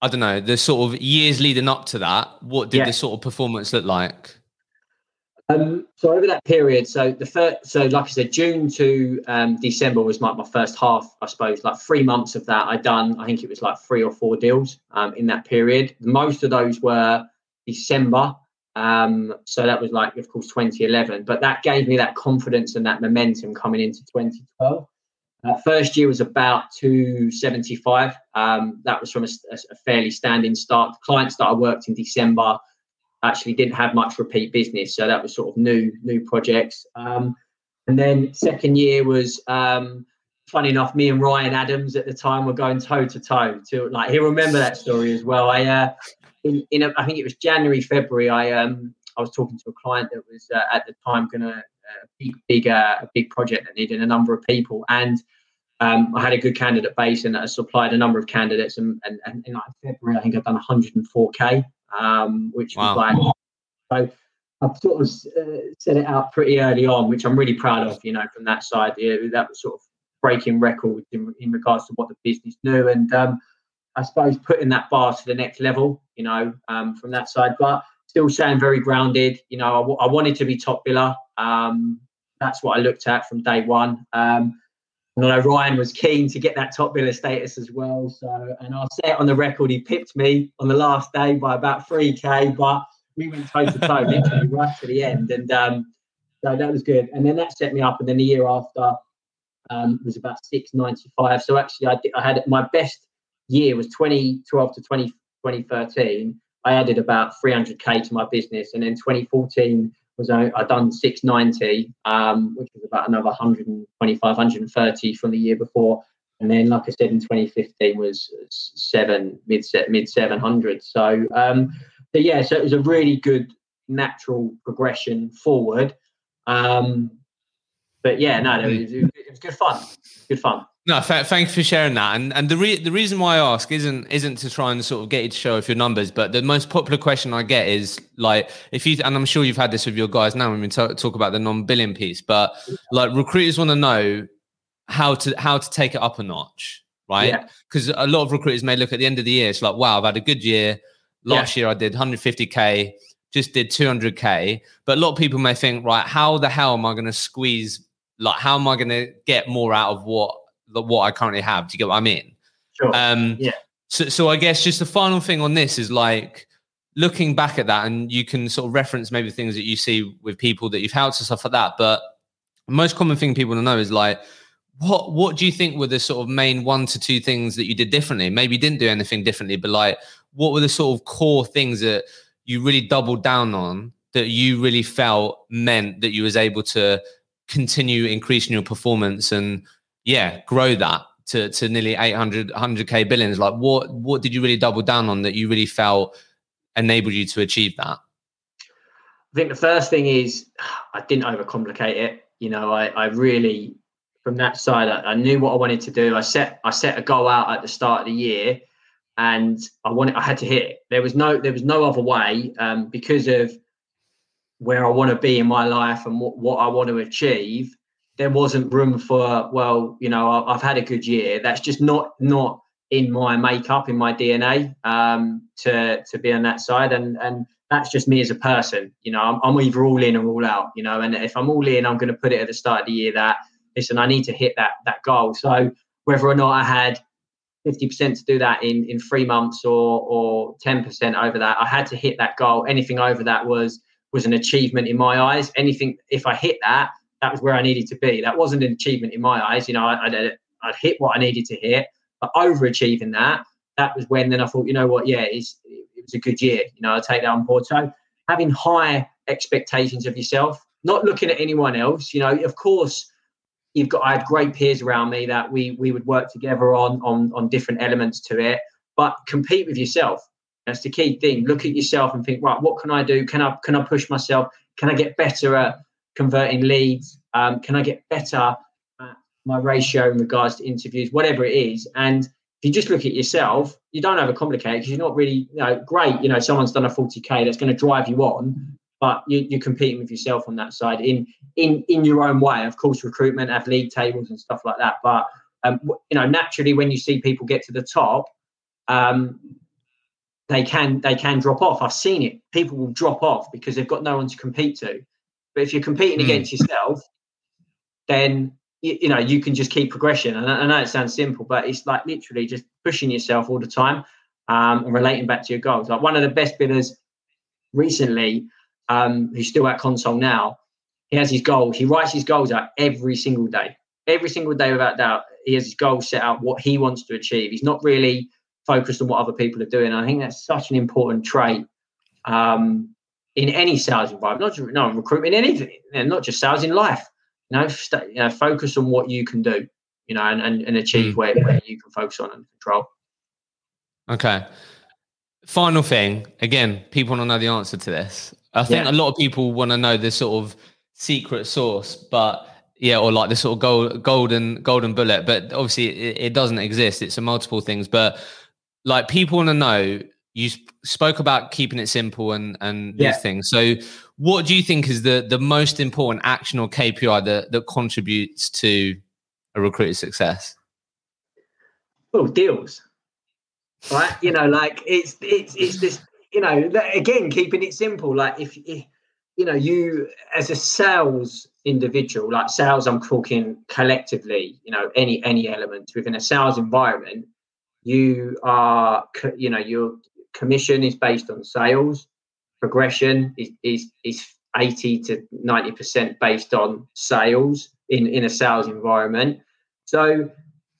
I don't know the sort of years leading up to that. What did yeah. the sort of performance look like? Um, so over that period, so the first, so like I said, June to um, December was like my first half, I suppose. Like three months of that, I done. I think it was like three or four deals um, in that period. Most of those were December, um, so that was like, of course, 2011. But that gave me that confidence and that momentum coming into 2012. Uh, first year was about 275. Um, that was from a, a fairly standing start. The clients that I worked in December actually didn't have much repeat business, so that was sort of new new projects. Um, and then second year was um, funny enough, me and Ryan Adams at the time were going toe to toe. To like, he'll remember that story as well. I uh, in, in a, I think it was January February. I um I was talking to a client that was uh, at the time going to uh, big big uh, a big project that needed a number of people and. Um, I had a good candidate base and I supplied a number of candidates. And, and, and in like February, I think I've done 104k um, which wow. was like so. I've sort of uh, set it out pretty early on, which I'm really proud of. You know, from that side, yeah, that was sort of breaking records in, in regards to what the business knew, and um, I suppose putting that bar to the next level. You know, um, from that side, but still staying very grounded. You know, I, w- I wanted to be top biller. Um, that's what I looked at from day one. Um, and I know Ryan was keen to get that top biller status as well. So, and I'll say it on the record, he pipped me on the last day by about 3K, but we went toe to toe literally right to the end. And um, so that was good. And then that set me up. And then the year after um, was about 695. So actually, I, had my best year was 2012 to 20, 2013. I added about 300K to my business. And then 2014, was I, I done 690, um, which was about another 125, 130 from the year before. And then, like I said, in 2015 was seven mid mid 700. So, um, so yeah, so it was a really good natural progression forward. Um, but yeah, no, it was, it was good fun. Good fun. No, th- thanks for sharing that. And and the re- the reason why I ask isn't isn't to try and sort of get you to show off your numbers, but the most popular question I get is like if you and I'm sure you've had this with your guys now when we talk, talk about the non-billing piece, but like recruiters want to know how to how to take it up a notch, right? Because yeah. a lot of recruiters may look at the end of the year, it's like, wow, I've had a good year. Last yeah. year I did 150k, just did 200k, but a lot of people may think, right, how the hell am I going to squeeze? Like, how am I going to get more out of what the, what I currently have. Do you get what I mean? Sure. Um, yeah. So, so I guess just the final thing on this is like looking back at that, and you can sort of reference maybe things that you see with people that you've helped and stuff like that. But most common thing people to know is like, what what do you think were the sort of main one to two things that you did differently? Maybe you didn't do anything differently, but like, what were the sort of core things that you really doubled down on that you really felt meant that you was able to continue increasing your performance and yeah, grow that to, to nearly 800 100k billions like what what did you really double down on that you really felt enabled you to achieve that? I think the first thing is i didn't overcomplicate it. You know i i really from that side I, I, knew what i wanted to do. I set i set a goal out at the start of the year and i wanted i had to hit it. There was no there was no other way um, because of where i want to be in my life and what, what i want to achieve there wasn't room for well you know i've had a good year. That's just not not in my makeup in my dna um, to to be on that side. And and that's just me as a person. You know I'm, I'm either all in or all out you know. And if i'm all in i'm going to put it at the start of the year that listen i need to hit that that goal. So whether or not i had 50% to do that in in three months or or 10% over that i had to hit that goal. Anything over that was was an achievement in my eyes. Anything if i hit that that was where I needed to be. That wasn't an achievement in my eyes. You know, I, would I'd hit what I needed to hit, but overachieving that, that was when then I thought, you know what, yeah, it's, it was a good year. You know, I take that on board. So having high expectations of yourself, not looking at anyone else. You know, of course, you've got. I had great peers around me that we we would work together on on on different elements to it, but compete with yourself. That's the key thing. Look at yourself and think, right, what can I do? Can I can I push myself? Can I get better at converting leads? Um, can I get better at my ratio in regards to interviews, whatever it is? And if you just look at yourself, you don't overcomplicate because you're not really, you know, great. You know, someone's done a 40k that's going to drive you on, but you, are competing with yourself on that side in in in your own way. Of course, recruitment have league tables and stuff like that, but um, you know, naturally, when you see people get to the top, um, they can they can drop off. I've seen it. People will drop off because they've got no one to compete to. But if you're competing mm. against yourself, then you, you, know you can just keep progression. And I, I, know it sounds simple, but it's like literally just pushing yourself all the time um, and relating back to your goals. Like one of the best billers recently, um, who's still at Consol now, he has his goals. He writes his goals out every single day. Every single day, without doubt, he has his goals set out, what he wants to achieve. He's not really focused on what other people are doing. I think that's such an important trait um, in any sales environment, not just no recruitment, anything, and not just sales in life. You know, stay, you know, focus on what you can do, you know, and, and, and achieve mm. where, where you can focus on and control. Okay. Final thing, again, people want to know the answer to this. I think yeah. a lot of people want to know this sort of secret sauce, but yeah, or like the sort of gold, golden golden bullet. But obviously, it, it doesn't exist. It's a multiple things. But like people want to know you spoke about keeping it simple and and yeah. these things. So, what do you think is the the most important action or KPI that that contributes to a recruiter's success? Well, deals, right? you know, like it's it's it's this. You know, again, keeping it simple. Like if, if you know you as a sales individual, like sales, I'm talking collectively. You know, any any element within a sales environment you are you know you're commission is based on sales. Progression is is is 80 to 90% based on sales in, in a sales environment. So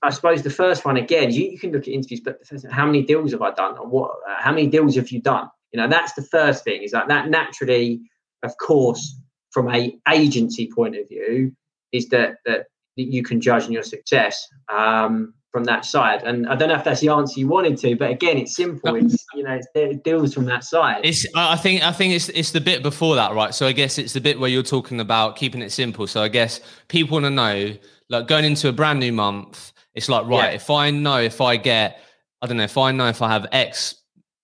I suppose the first one again, you, you can look at interviews, but how many deals have I done? Or what? Uh, how many deals have you done? You know, that's the first thing. Is that that naturally, of course, from a agency point of view, is that that you can judge on your success. Um, from that side. And I don't know if that's the answer you wanted to, but again, it's simple. It's you know, it deals from that side. It's I think I think it's it's the bit before that, right? So I guess it's the bit where you're talking about keeping it simple. So I guess people want to know, like going into a brand new month, it's like right, yeah. if I know if I get, I don't know, if I know if I have X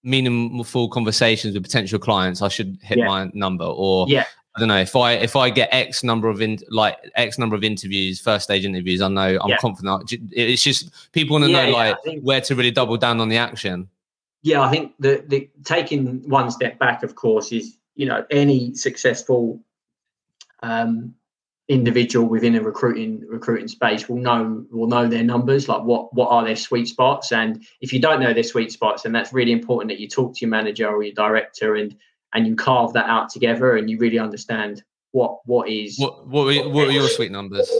meaningful conversations with potential clients, I should hit yeah. my number. Or yeah. I don't know if I if I get X number of in like X number of interviews, first stage interviews, I know I'm yeah. confident. It's just people want to yeah, know like think, where to really double down on the action. Yeah, I think the the taking one step back, of course, is you know any successful um, individual within a recruiting recruiting space will know will know their numbers like what what are their sweet spots and if you don't know their sweet spots then that's really important that you talk to your manager or your director and and you carve that out together and you really understand what what is what what, what, what are your sweet numbers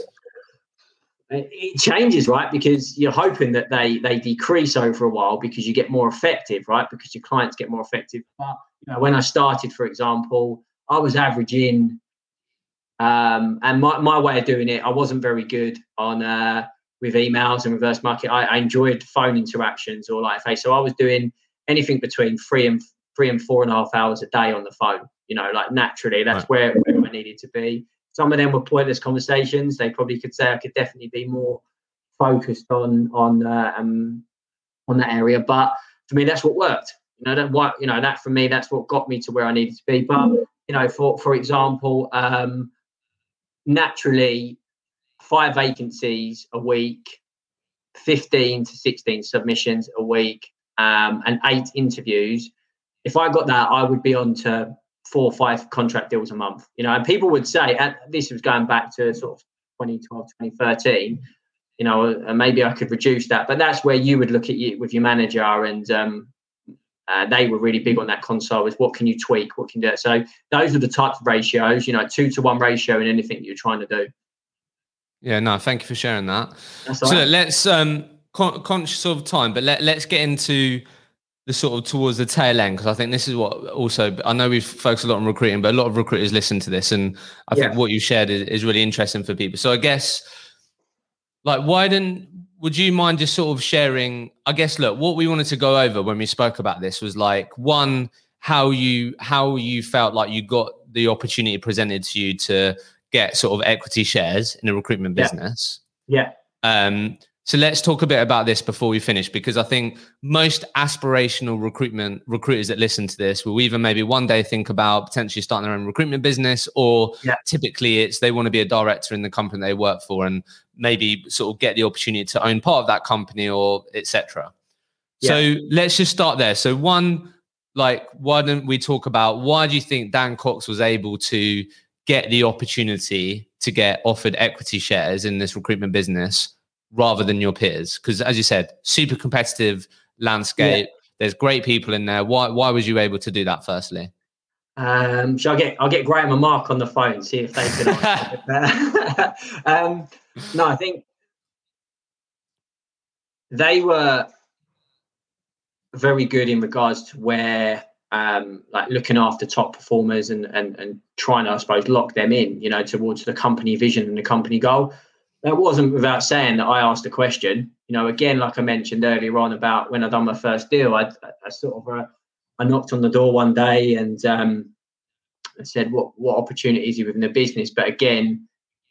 it changes right because you're hoping that they they decrease over a while because you get more effective right because your clients get more effective but you know when i started for example i was averaging um, and my, my way of doing it, I wasn't very good on uh, with emails and reverse market. I, I, enjoyed phone interactions or like face. So I was doing anything between three and three and four and a half hours a day on the phone. You know, like naturally, that's right. where, where I needed to be. Some of them were pointless conversations. They probably could say I could definitely be more focused on on uh, um, on that area. But for me, that's what worked. You know, that what you know that for me, that's what got me to where I needed to be. But you know, for for example, um, naturally five vacancies a week, 15 to 16 submissions a week, um, and eight interviews. If I got that, I would be on to four or five contract deals a month. You know, and people would say, and this was going back to sort of 2012, 2013, you know, and maybe I could reduce that. But that's where you would look at you with your manager and um, uh, they were really big on that Consol is what can you tweak, what can you do. So those are the types of ratios, you know, two to one ratio in anything you're trying to do. Yeah, no, thank you for sharing that. so right. let's um con- conscious of time, but let let's get into the sort of towards the tail end because I think this is what also I know we've focused a lot on recruiting, but a lot of recruiters listen to this, and I yeah. think what you shared is, is really interesting for people. So I guess like why didn't would you mind just sort of sharing i guess look what we wanted to go over when we spoke about this was like one how you how you felt like you got the opportunity presented to you to get sort of equity shares in a recruitment business yeah, yeah. um so let's talk a bit about this before we finish, because I think most aspirational recruitment recruiters that listen to this will either maybe one day think about potentially starting their own recruitment business, or yeah. typically it's they want to be a director in the company they work for and maybe sort of get the opportunity to own part of that company or etc. Yeah. So let's just start there. So one, like, why don't we talk about why do you think Dan Cox was able to get the opportunity to get offered equity shares in this recruitment business? Rather than your peers? Because as you said, super competitive landscape. Yeah. There's great people in there. Why why was you able to do that? Firstly, um, shall I get I'll get Graham and Mark on the phone see if they can. um, no, I think they were very good in regards to where um, like looking after top performers and, and and trying to I suppose lock them in, you know, towards the company vision and the company goal that wasn't without saying that I asked a question. You know, again, like I mentioned earlier on about when I done my first deal, I, I sort of uh, I knocked on the door one day and um, I said, "What what opportunities are you within the business?" But again,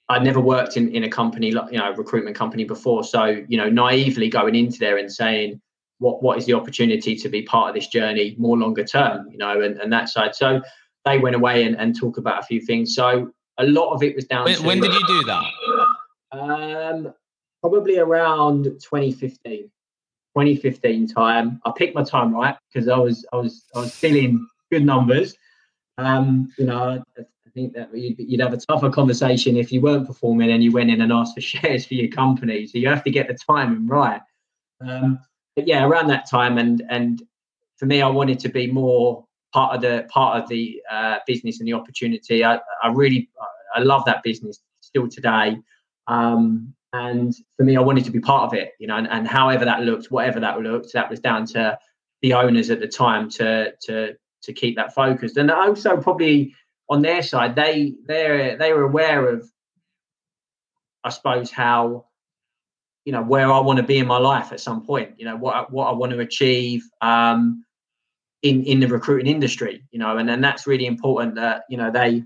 I'd never worked in, in a company like you know recruitment company before, so you know, naively going into there and saying, "What what is the opportunity to be part of this journey more longer term?" You know, and, and that side. So they went away and, and talk about a few things. So a lot of it was down. When, to, when did you do that? Um, probably around 2015. 2015 time. I picked my time right because I was I was I was feeling good numbers. Um, you know, I, think that you'd, you'd, have a tougher conversation if you weren't performing and you went in and asked for shares for your company. So you have to get the timing right. Um, but yeah, around that time, and and for me, I wanted to be more part of the part of the uh, business and the opportunity. I, I really I love that business still today. Um, and for me, I wanted to be part of it, you know, and, and however that looked, whatever that looked, that was down to the owners at the time to to to keep that focused. And also probably on their side, they they they were aware of, I suppose, how you know where I want to be in my life at some point. You know what what I want to achieve um, in in the recruiting industry. You know, and and that's really important that you know they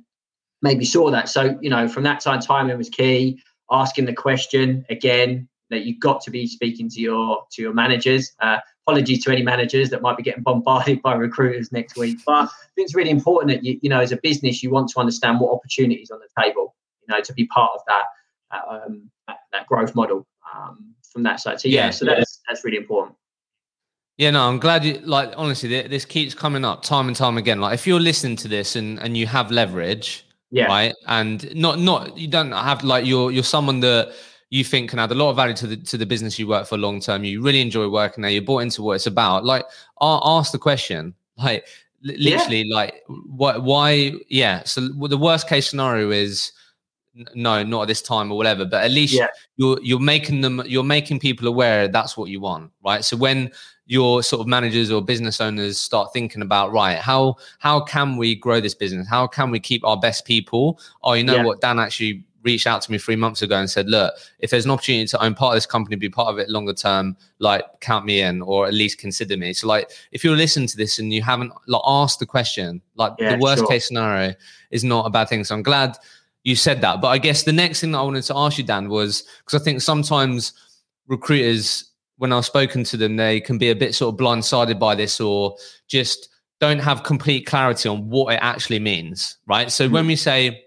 maybe saw that. So you know from that time, timing was key asking the question again that you've got to be speaking to your to your managers. Uh, apologies to any managers that might be getting bombarded by recruiters next week, but I think it's really important that you you know as a business you want to understand what opportunities on the table, you know, to be part of that um, that, that, growth model um, from that side. So yeah, yeah so that's yeah. that's really important. Yeah, no, I'm glad you like honestly. This keeps coming up time and time again. Like if you're listening to this and and you have leverage, Yeah. Right. And not not you don't have like you're you're someone that you think can add a lot of value to the to the business you work for long term. You really enjoy working there. You're bought into what it's about. Like, ask the question. Like, literally, yeah. like, what? Why? Yeah. So the worst case scenario is no, not at this time or whatever. But at least yeah. you're you're making them. You're making people aware that's what you want, right? So when your sort of managers or business owners start thinking about right how how can we grow this business how can we keep our best people oh you know yeah. what dan actually reached out to me three months ago and said, look, if there's an opportunity to own part of this company, be part of it longer term, like count me in or at least consider me. So like if you're listening to this and you haven't like asked the question, like yeah, the worst sure. case scenario is not a bad thing. So I'm glad you said that. But I guess the next thing that I wanted to ask you, Dan, was because I think sometimes recruiters, when I've spoken to them, they can be a bit sort of blindsided by this or just don't have complete clarity on what it actually means. Right. So mm-hmm. when we say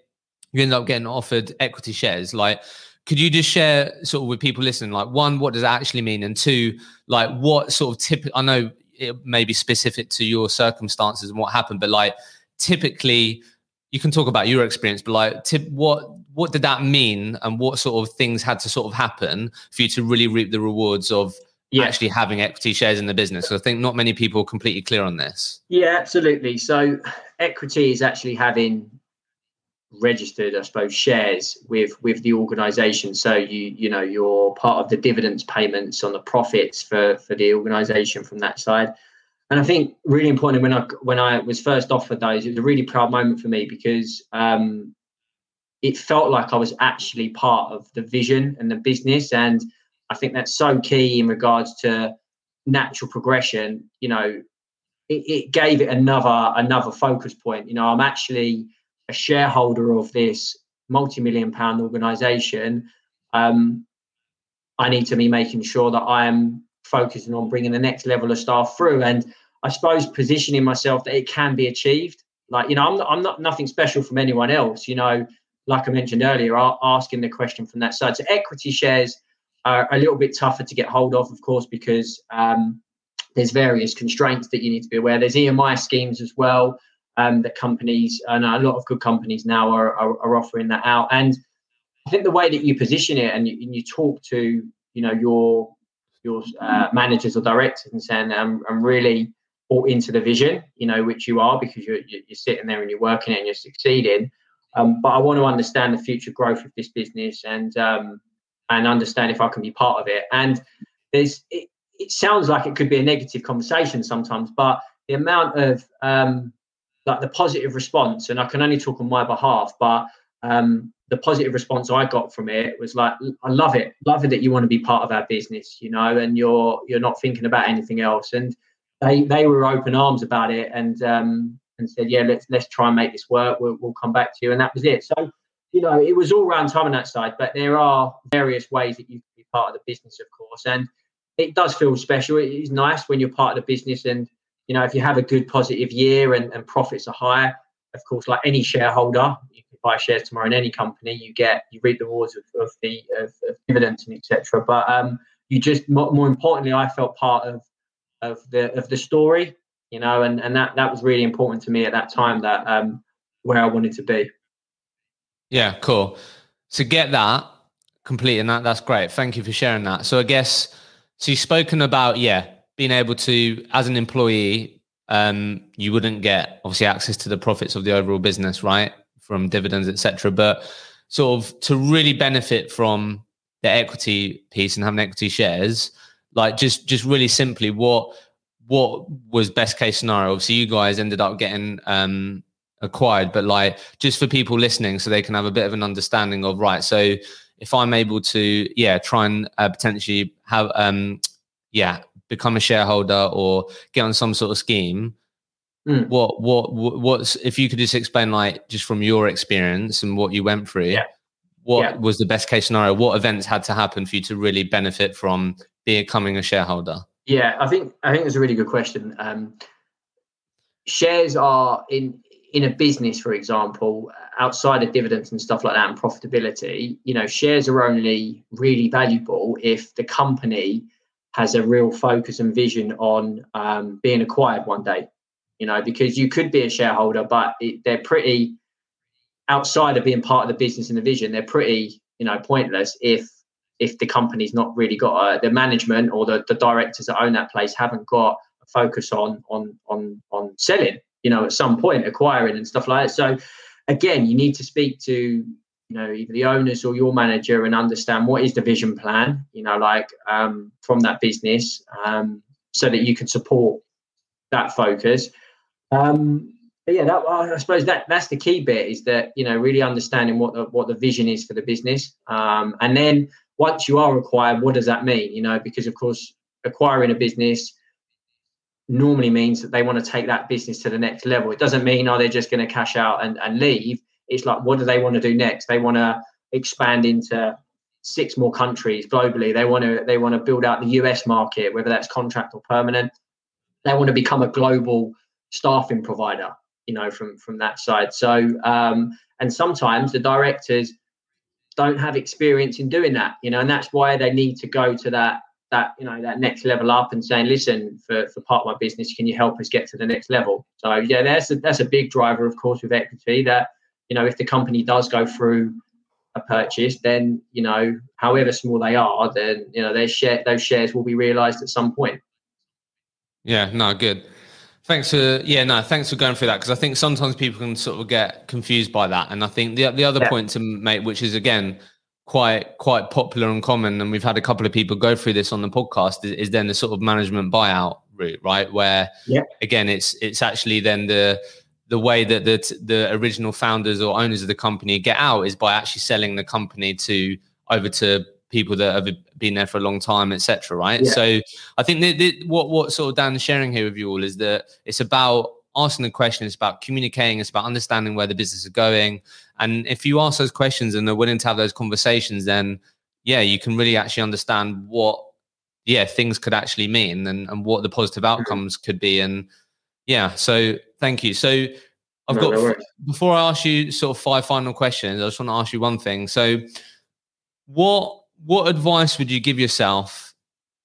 you end up getting offered equity shares like could you just share sort of with people listening like one what does that actually mean and two like what sort of tip i know it may be specific to your circumstances and what happened but like typically you can talk about your experience but like tip what what did that mean and what sort of things had to sort of happen for you to really reap the rewards of yeah. actually having equity shares in the business so i think not many people are completely clear on this yeah absolutely so equity is actually having registered, I suppose, shares with with the organisation. So you you know you're part of the dividends payments on the profits for for the organisation from that side. And I think really important when I when I was first offered those, it was a really proud moment for me because um, it felt like I was actually part of the vision and the business. And I think that's so key in regards to natural progression. You know, it, it gave it another another focus point. You know, I'm actually a shareholder of this multi-million pound organization um, i need to be making sure that i am focusing on bringing the next level of staff through and i suppose positioning myself that it can be achieved like you know i'm not, I'm not nothing special from anyone else you know like i mentioned earlier asking the question from that side so equity shares are a little bit tougher to get hold of of course because um, there's various constraints that you need to be aware there's emi schemes as well um, that companies and a lot of good companies now are, are, are, offering that out. And I think the way that you position it and you, and you talk to you know your your uh, managers or directors and saying I'm, I'm really bought into the vision, you know, which you are because you're, you're sitting there and you're working it and you're succeeding. Um, but I want to understand the future growth of this business and um, and understand if I can be part of it. And there's it, it sounds like it could be a negative conversation sometimes, but the amount of um, like the positive response, and I can only talk on my behalf, but um, the positive response I got from it was like, I love it, love it that you want to be part of our business, you know, and you're you're not thinking about anything else. And they they were open arms about it and um, and said, yeah, let's let's try and make this work. We'll, we'll come back to you, and that was it. So you know, it was all round time on that side, but there are various ways that you can be part of the business, of course, and it does feel special. It is nice when you're part of the business and you know, if you have a good positive year and, and profits are higher, of course, like any shareholder, you can buy shares tomorrow in any company, you get you reap the rewards of, of the of, of dividends and etc. But um, you just more, more importantly, I felt part of of the of the story, you know, and and that that was really important to me at that time. That um, where I wanted to be. Yeah, cool. To get that complete and that that's great. Thank you for sharing that. So I guess so you've spoken about yeah being able to, as an employee, um, you wouldn't get obviously access to the profits of the overall business, right, from dividends, etc. But sort of to really benefit from the equity piece and having equity shares, like just just really simply, what what was best case scenario? Obviously, you guys ended up getting um, acquired, but like just for people listening, so they can have a bit of an understanding of right. So if I'm able to, yeah, try and uh, potentially have, um, yeah, become a shareholder or get on some sort of scheme mm. what what what's if you could just explain like just from your experience and what you went through yeah. what yeah. was the best case scenario what events had to happen for you to really benefit from becoming a shareholder yeah i think i think it's a really good question um, shares are in in a business for example outside of dividends and stuff like that and profitability you know shares are only really valuable if the company has a real focus and vision on um, being acquired one day. You know, because you could be a shareholder, but it, they're pretty outside of being part of the business and the vision, they're pretty, you know, pointless if if the company's not really got a, the management or the, the directors that own that place haven't got a focus on on on on selling, you know, at some point acquiring and stuff like that. So again, you need to speak to you know either the owners or your manager and understand what is the vision plan you know like um, from that business um, so that you can support that focus. Um, yeah that, i suppose that that's the key bit is that you know really understanding what the what the vision is for the business. Um, and then once you are acquired what does that mean? You know because of course acquiring a business normally means that they want to take that business to the next level. It doesn't mean are oh, they just going to cash out and, and leave. It's like what do they want to do next? They want to expand into six more countries globally. They want to they want to build out the us market whether that's contract or permanent. They want to become a global staffing provider you know from from that side. So um and sometimes the directors don't have experience in doing that you know and that's why they need to go to that that you know that next level up and saying listen for, for part of my business can you help us get to the next level? So yeah that's a, that's a big driver of course with equity that you know if the company does go through a purchase then you know however small they are then you know their share those shares will be realized at some point. Yeah no good. Thanks for yeah no thanks for going through that because i think sometimes people can sort of get confused by that and i think the, the other yeah. point to make which is again quite quite popular and common and we've had a couple of people go through this on the podcast is, is then the sort of management buyout route right where yeah. again it's it's actually then the the way that the the original founders or owners of the company get out is by actually selling the company to over to people that have been there for a long time, etc. Right. Yeah. So I think that, that what what sort of Dan's sharing here with you all is that it's about asking the question, it's about communicating, it's about understanding where the business is going. And if you ask those questions and they're willing to have those conversations, then yeah, you can really actually understand what yeah things could actually mean and, and what the positive mm-hmm. outcomes could be. And yeah, so thank you. So I've no, got no before I ask you sort of five final questions, I just want to ask you one thing. So what what advice would you give yourself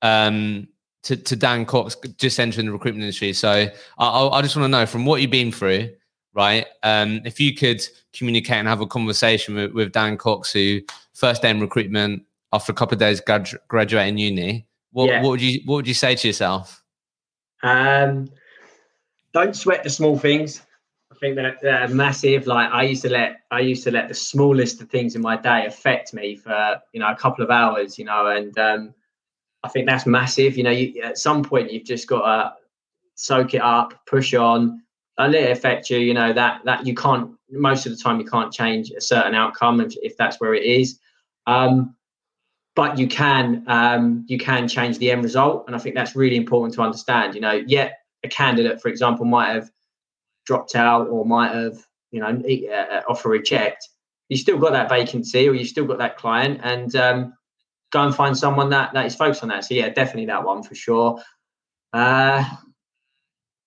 um, to, to Dan Cox just entering the recruitment industry? So I, I just want to know from what you've been through, right? Um, if you could communicate and have a conversation with, with Dan Cox, who first day in recruitment after a couple of days gradu- graduating uni, what, yeah. what would you what would you say to yourself? Um, don't sweat the small things. I think that they're massive. Like I used to let I used to let the smallest of things in my day affect me for you know a couple of hours. You know, and um, I think that's massive. You know, you, at some point you've just got to soak it up, push on, and it affect you. You know that that you can't most of the time you can't change a certain outcome if if that's where it is. Um, but you can um, you can change the end result, and I think that's really important to understand. You know, yet a candidate, for example, might have dropped out or might have, you know, uh, uh, offer reject, you still got that vacancy or you still got that client and um, go and find someone that, that is focused on that. So yeah, definitely that one for sure. Uh,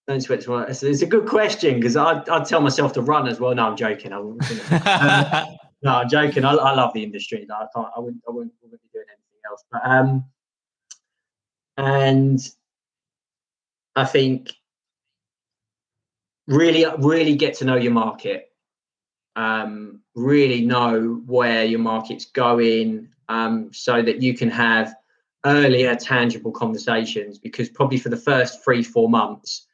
don't switch one. It's, it's a good question because I'd, I'd tell myself to run as well. No, I'm joking. I um, no, I'm joking. I, I love the industry. I can't. I wouldn't. I wouldn't, wouldn't be doing anything else. But um, and I think really, really get to know your market. Um, really know where your market's going, um, so that you can have earlier, tangible conversations. Because probably for the first three, four months,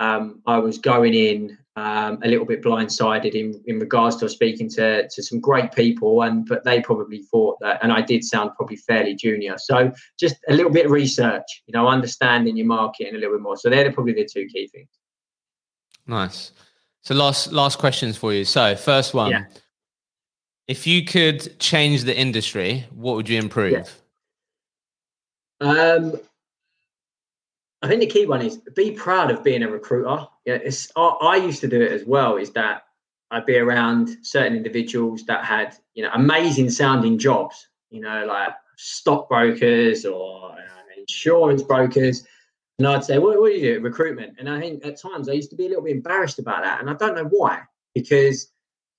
um, I was going in um, a little bit blindsided in, in regards to speaking to, to some great people, and but they probably thought that, and I did sound probably fairly junior. So just a little bit of research, you know, understanding your market and a little bit more. So they're probably the two key things. Nice. So last last questions for you. So first one, yeah. if you could change the industry, what would you improve? Yeah. Um, I think the key one is be proud of being a recruiter. Yeah, it's I, I, used to do it as well. Is that I'd be around certain individuals that had you know amazing sounding jobs, you know, like stockbrokers or uh, insurance brokers, and I'd say, what, what do you do? Recruitment. And I think at times I used to be a little bit embarrassed about that, and I don't know why, because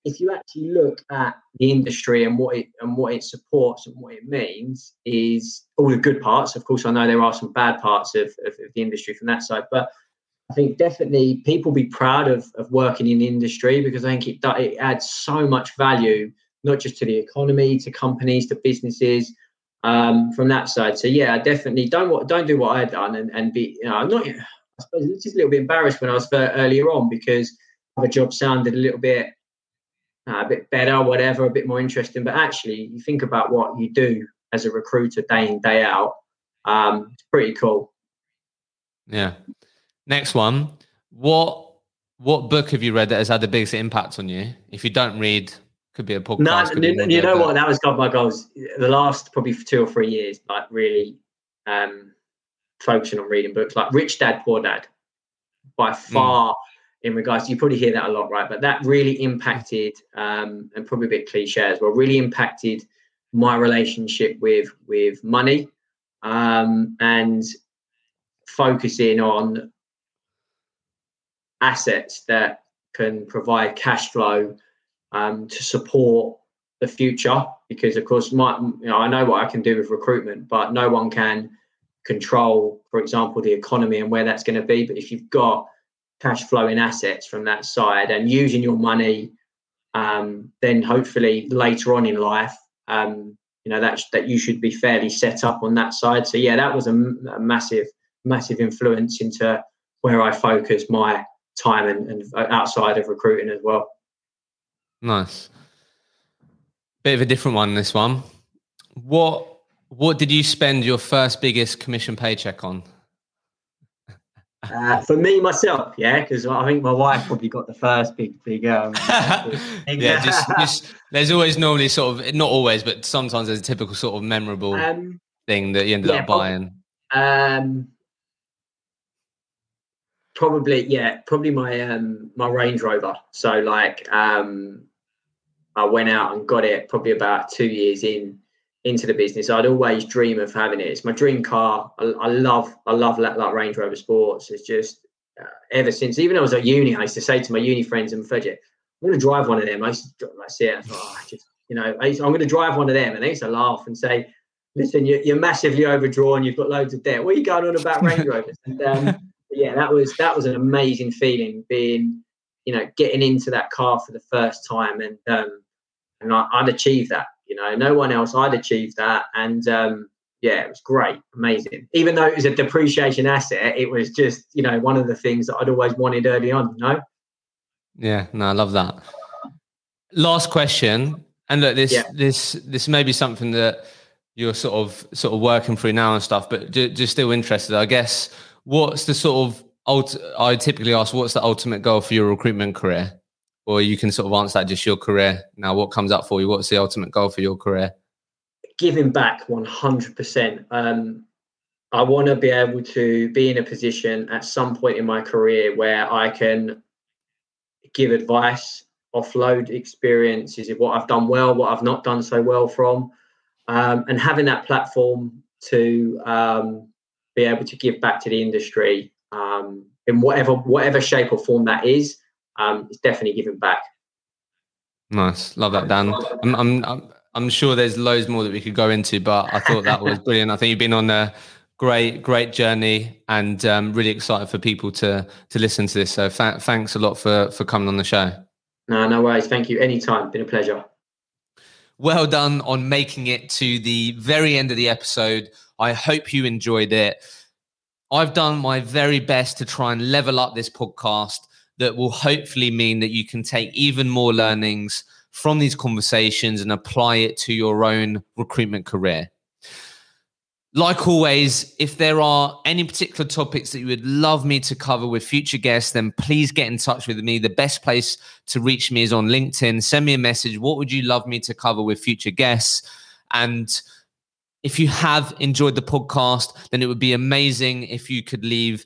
if you actually look at the industry and what it and what it supports and what it means is all the good parts. Of course, I know there are some bad parts of, of, of the industry from that side, but I think definitely people be proud of, of working in the industry because I think it, it adds so much value, not just to the economy, to companies, to businesses um, from that side. So yeah, definitely don't don't do what I had done and, and be, you know, I'm not, I suppose it's just a little bit embarrassed when I was earlier on because the job sounded a little bit uh, a bit better, whatever, a bit more interesting. But actually, you think about what you do as a recruiter day in day out. Um, it's pretty cool. Yeah. Next one. What what book have you read that has had the biggest impact on you? If you don't read, could be a podcast. No, you, you know what? That was got my goals. The last probably two or three years, like really um, focusing on reading books, like Rich Dad Poor Dad. By hmm. far, mm in regards you probably hear that a lot right? But that really impacted um, and probably a bit cliche as well really impacted my relationship with with money um, and focusing on assets that can provide cash flow um, to support the future. Because of course my you know I know what I can do with recruitment but no one can control for example the economy and where that's going to be. But if you've got cash flowing assets from that side and using your money um, then hopefully later on in life um, you know that that you should be fairly set up on that side. So yeah that was a, a massive massive influence into where i focus my time and, and outside of recruiting as well. Nice. Bit of a different one this one. What what did you spend your first biggest commission paycheck on uh, for me myself, yeah, because I think my wife probably got the first big, big. Um, big yeah, just, just, there's always normally sort of not always, but sometimes there's a typical sort of memorable um, thing that you ended yeah, up buying. Um, probably, yeah, probably my um my Range Rover. So like, um, I went out and got it probably about two years in into the business. I'd always dream of having it. It's my dream car. I, I love, I love that, that Range Rover Sports. It's just uh, ever since, even I was at uni, I used to say to my uni friends in Fudget, I'm going to drive one of them. I used to like, see it. I thought, oh, I just, you know, I am going to drive one of them. And they used to laugh and say, listen, you're, you're massively overdrawn. You've got loads of debt. What are you going on about Range Rovers? And um, yeah, that was, that was an amazing feeling being, you know, getting into that car for the first time. And, um, and I, I'd achieved that you know, no one else I'd achieved that, and um, yeah, it was great, amazing. Even though it was a depreciation asset, it was just you know one of the things that I'd always wanted early on. You know. Yeah, no, I love that. Last question, and look, this yeah. this this may be something that you're sort of sort of working through now and stuff, but just, just still interested. I guess what's the sort of ult- I typically ask, what's the ultimate goal for your recruitment career? Or you can sort of answer that just your career. Now, what comes up for you? What's the ultimate goal for your career? Giving back 100%. Um, I want to be able to be in a position at some point in my career where I can give advice, offload experiences of what I've done well, what I've not done so well from, um, and having that platform to um, be able to give back to the industry um, in whatever whatever shape or form that is um, it's definitely giving back. Nice, love that, Dan. I'm, I'm, I'm, I'm sure there's loads more that we could go into, but I thought that was brilliant. I think you've been on a great, great journey, and um, really excited for people to to listen to this. So fa- thanks a lot for for coming on the show. No, no worries. Thank you. Anytime. Been a pleasure. Well done on making it to the very end of the episode. I hope you enjoyed it. I've done my very best to try and level up this podcast that will hopefully mean that you can take even more learnings from these conversations and apply it to your own recruitment career. Like always, if there are any particular topics that you would love me to cover with future guests, then please get in touch with me. The best place to reach me is on LinkedIn. Send me a message. What would you love me to cover with future guests? And if you have enjoyed the podcast, then it would be amazing if you could leave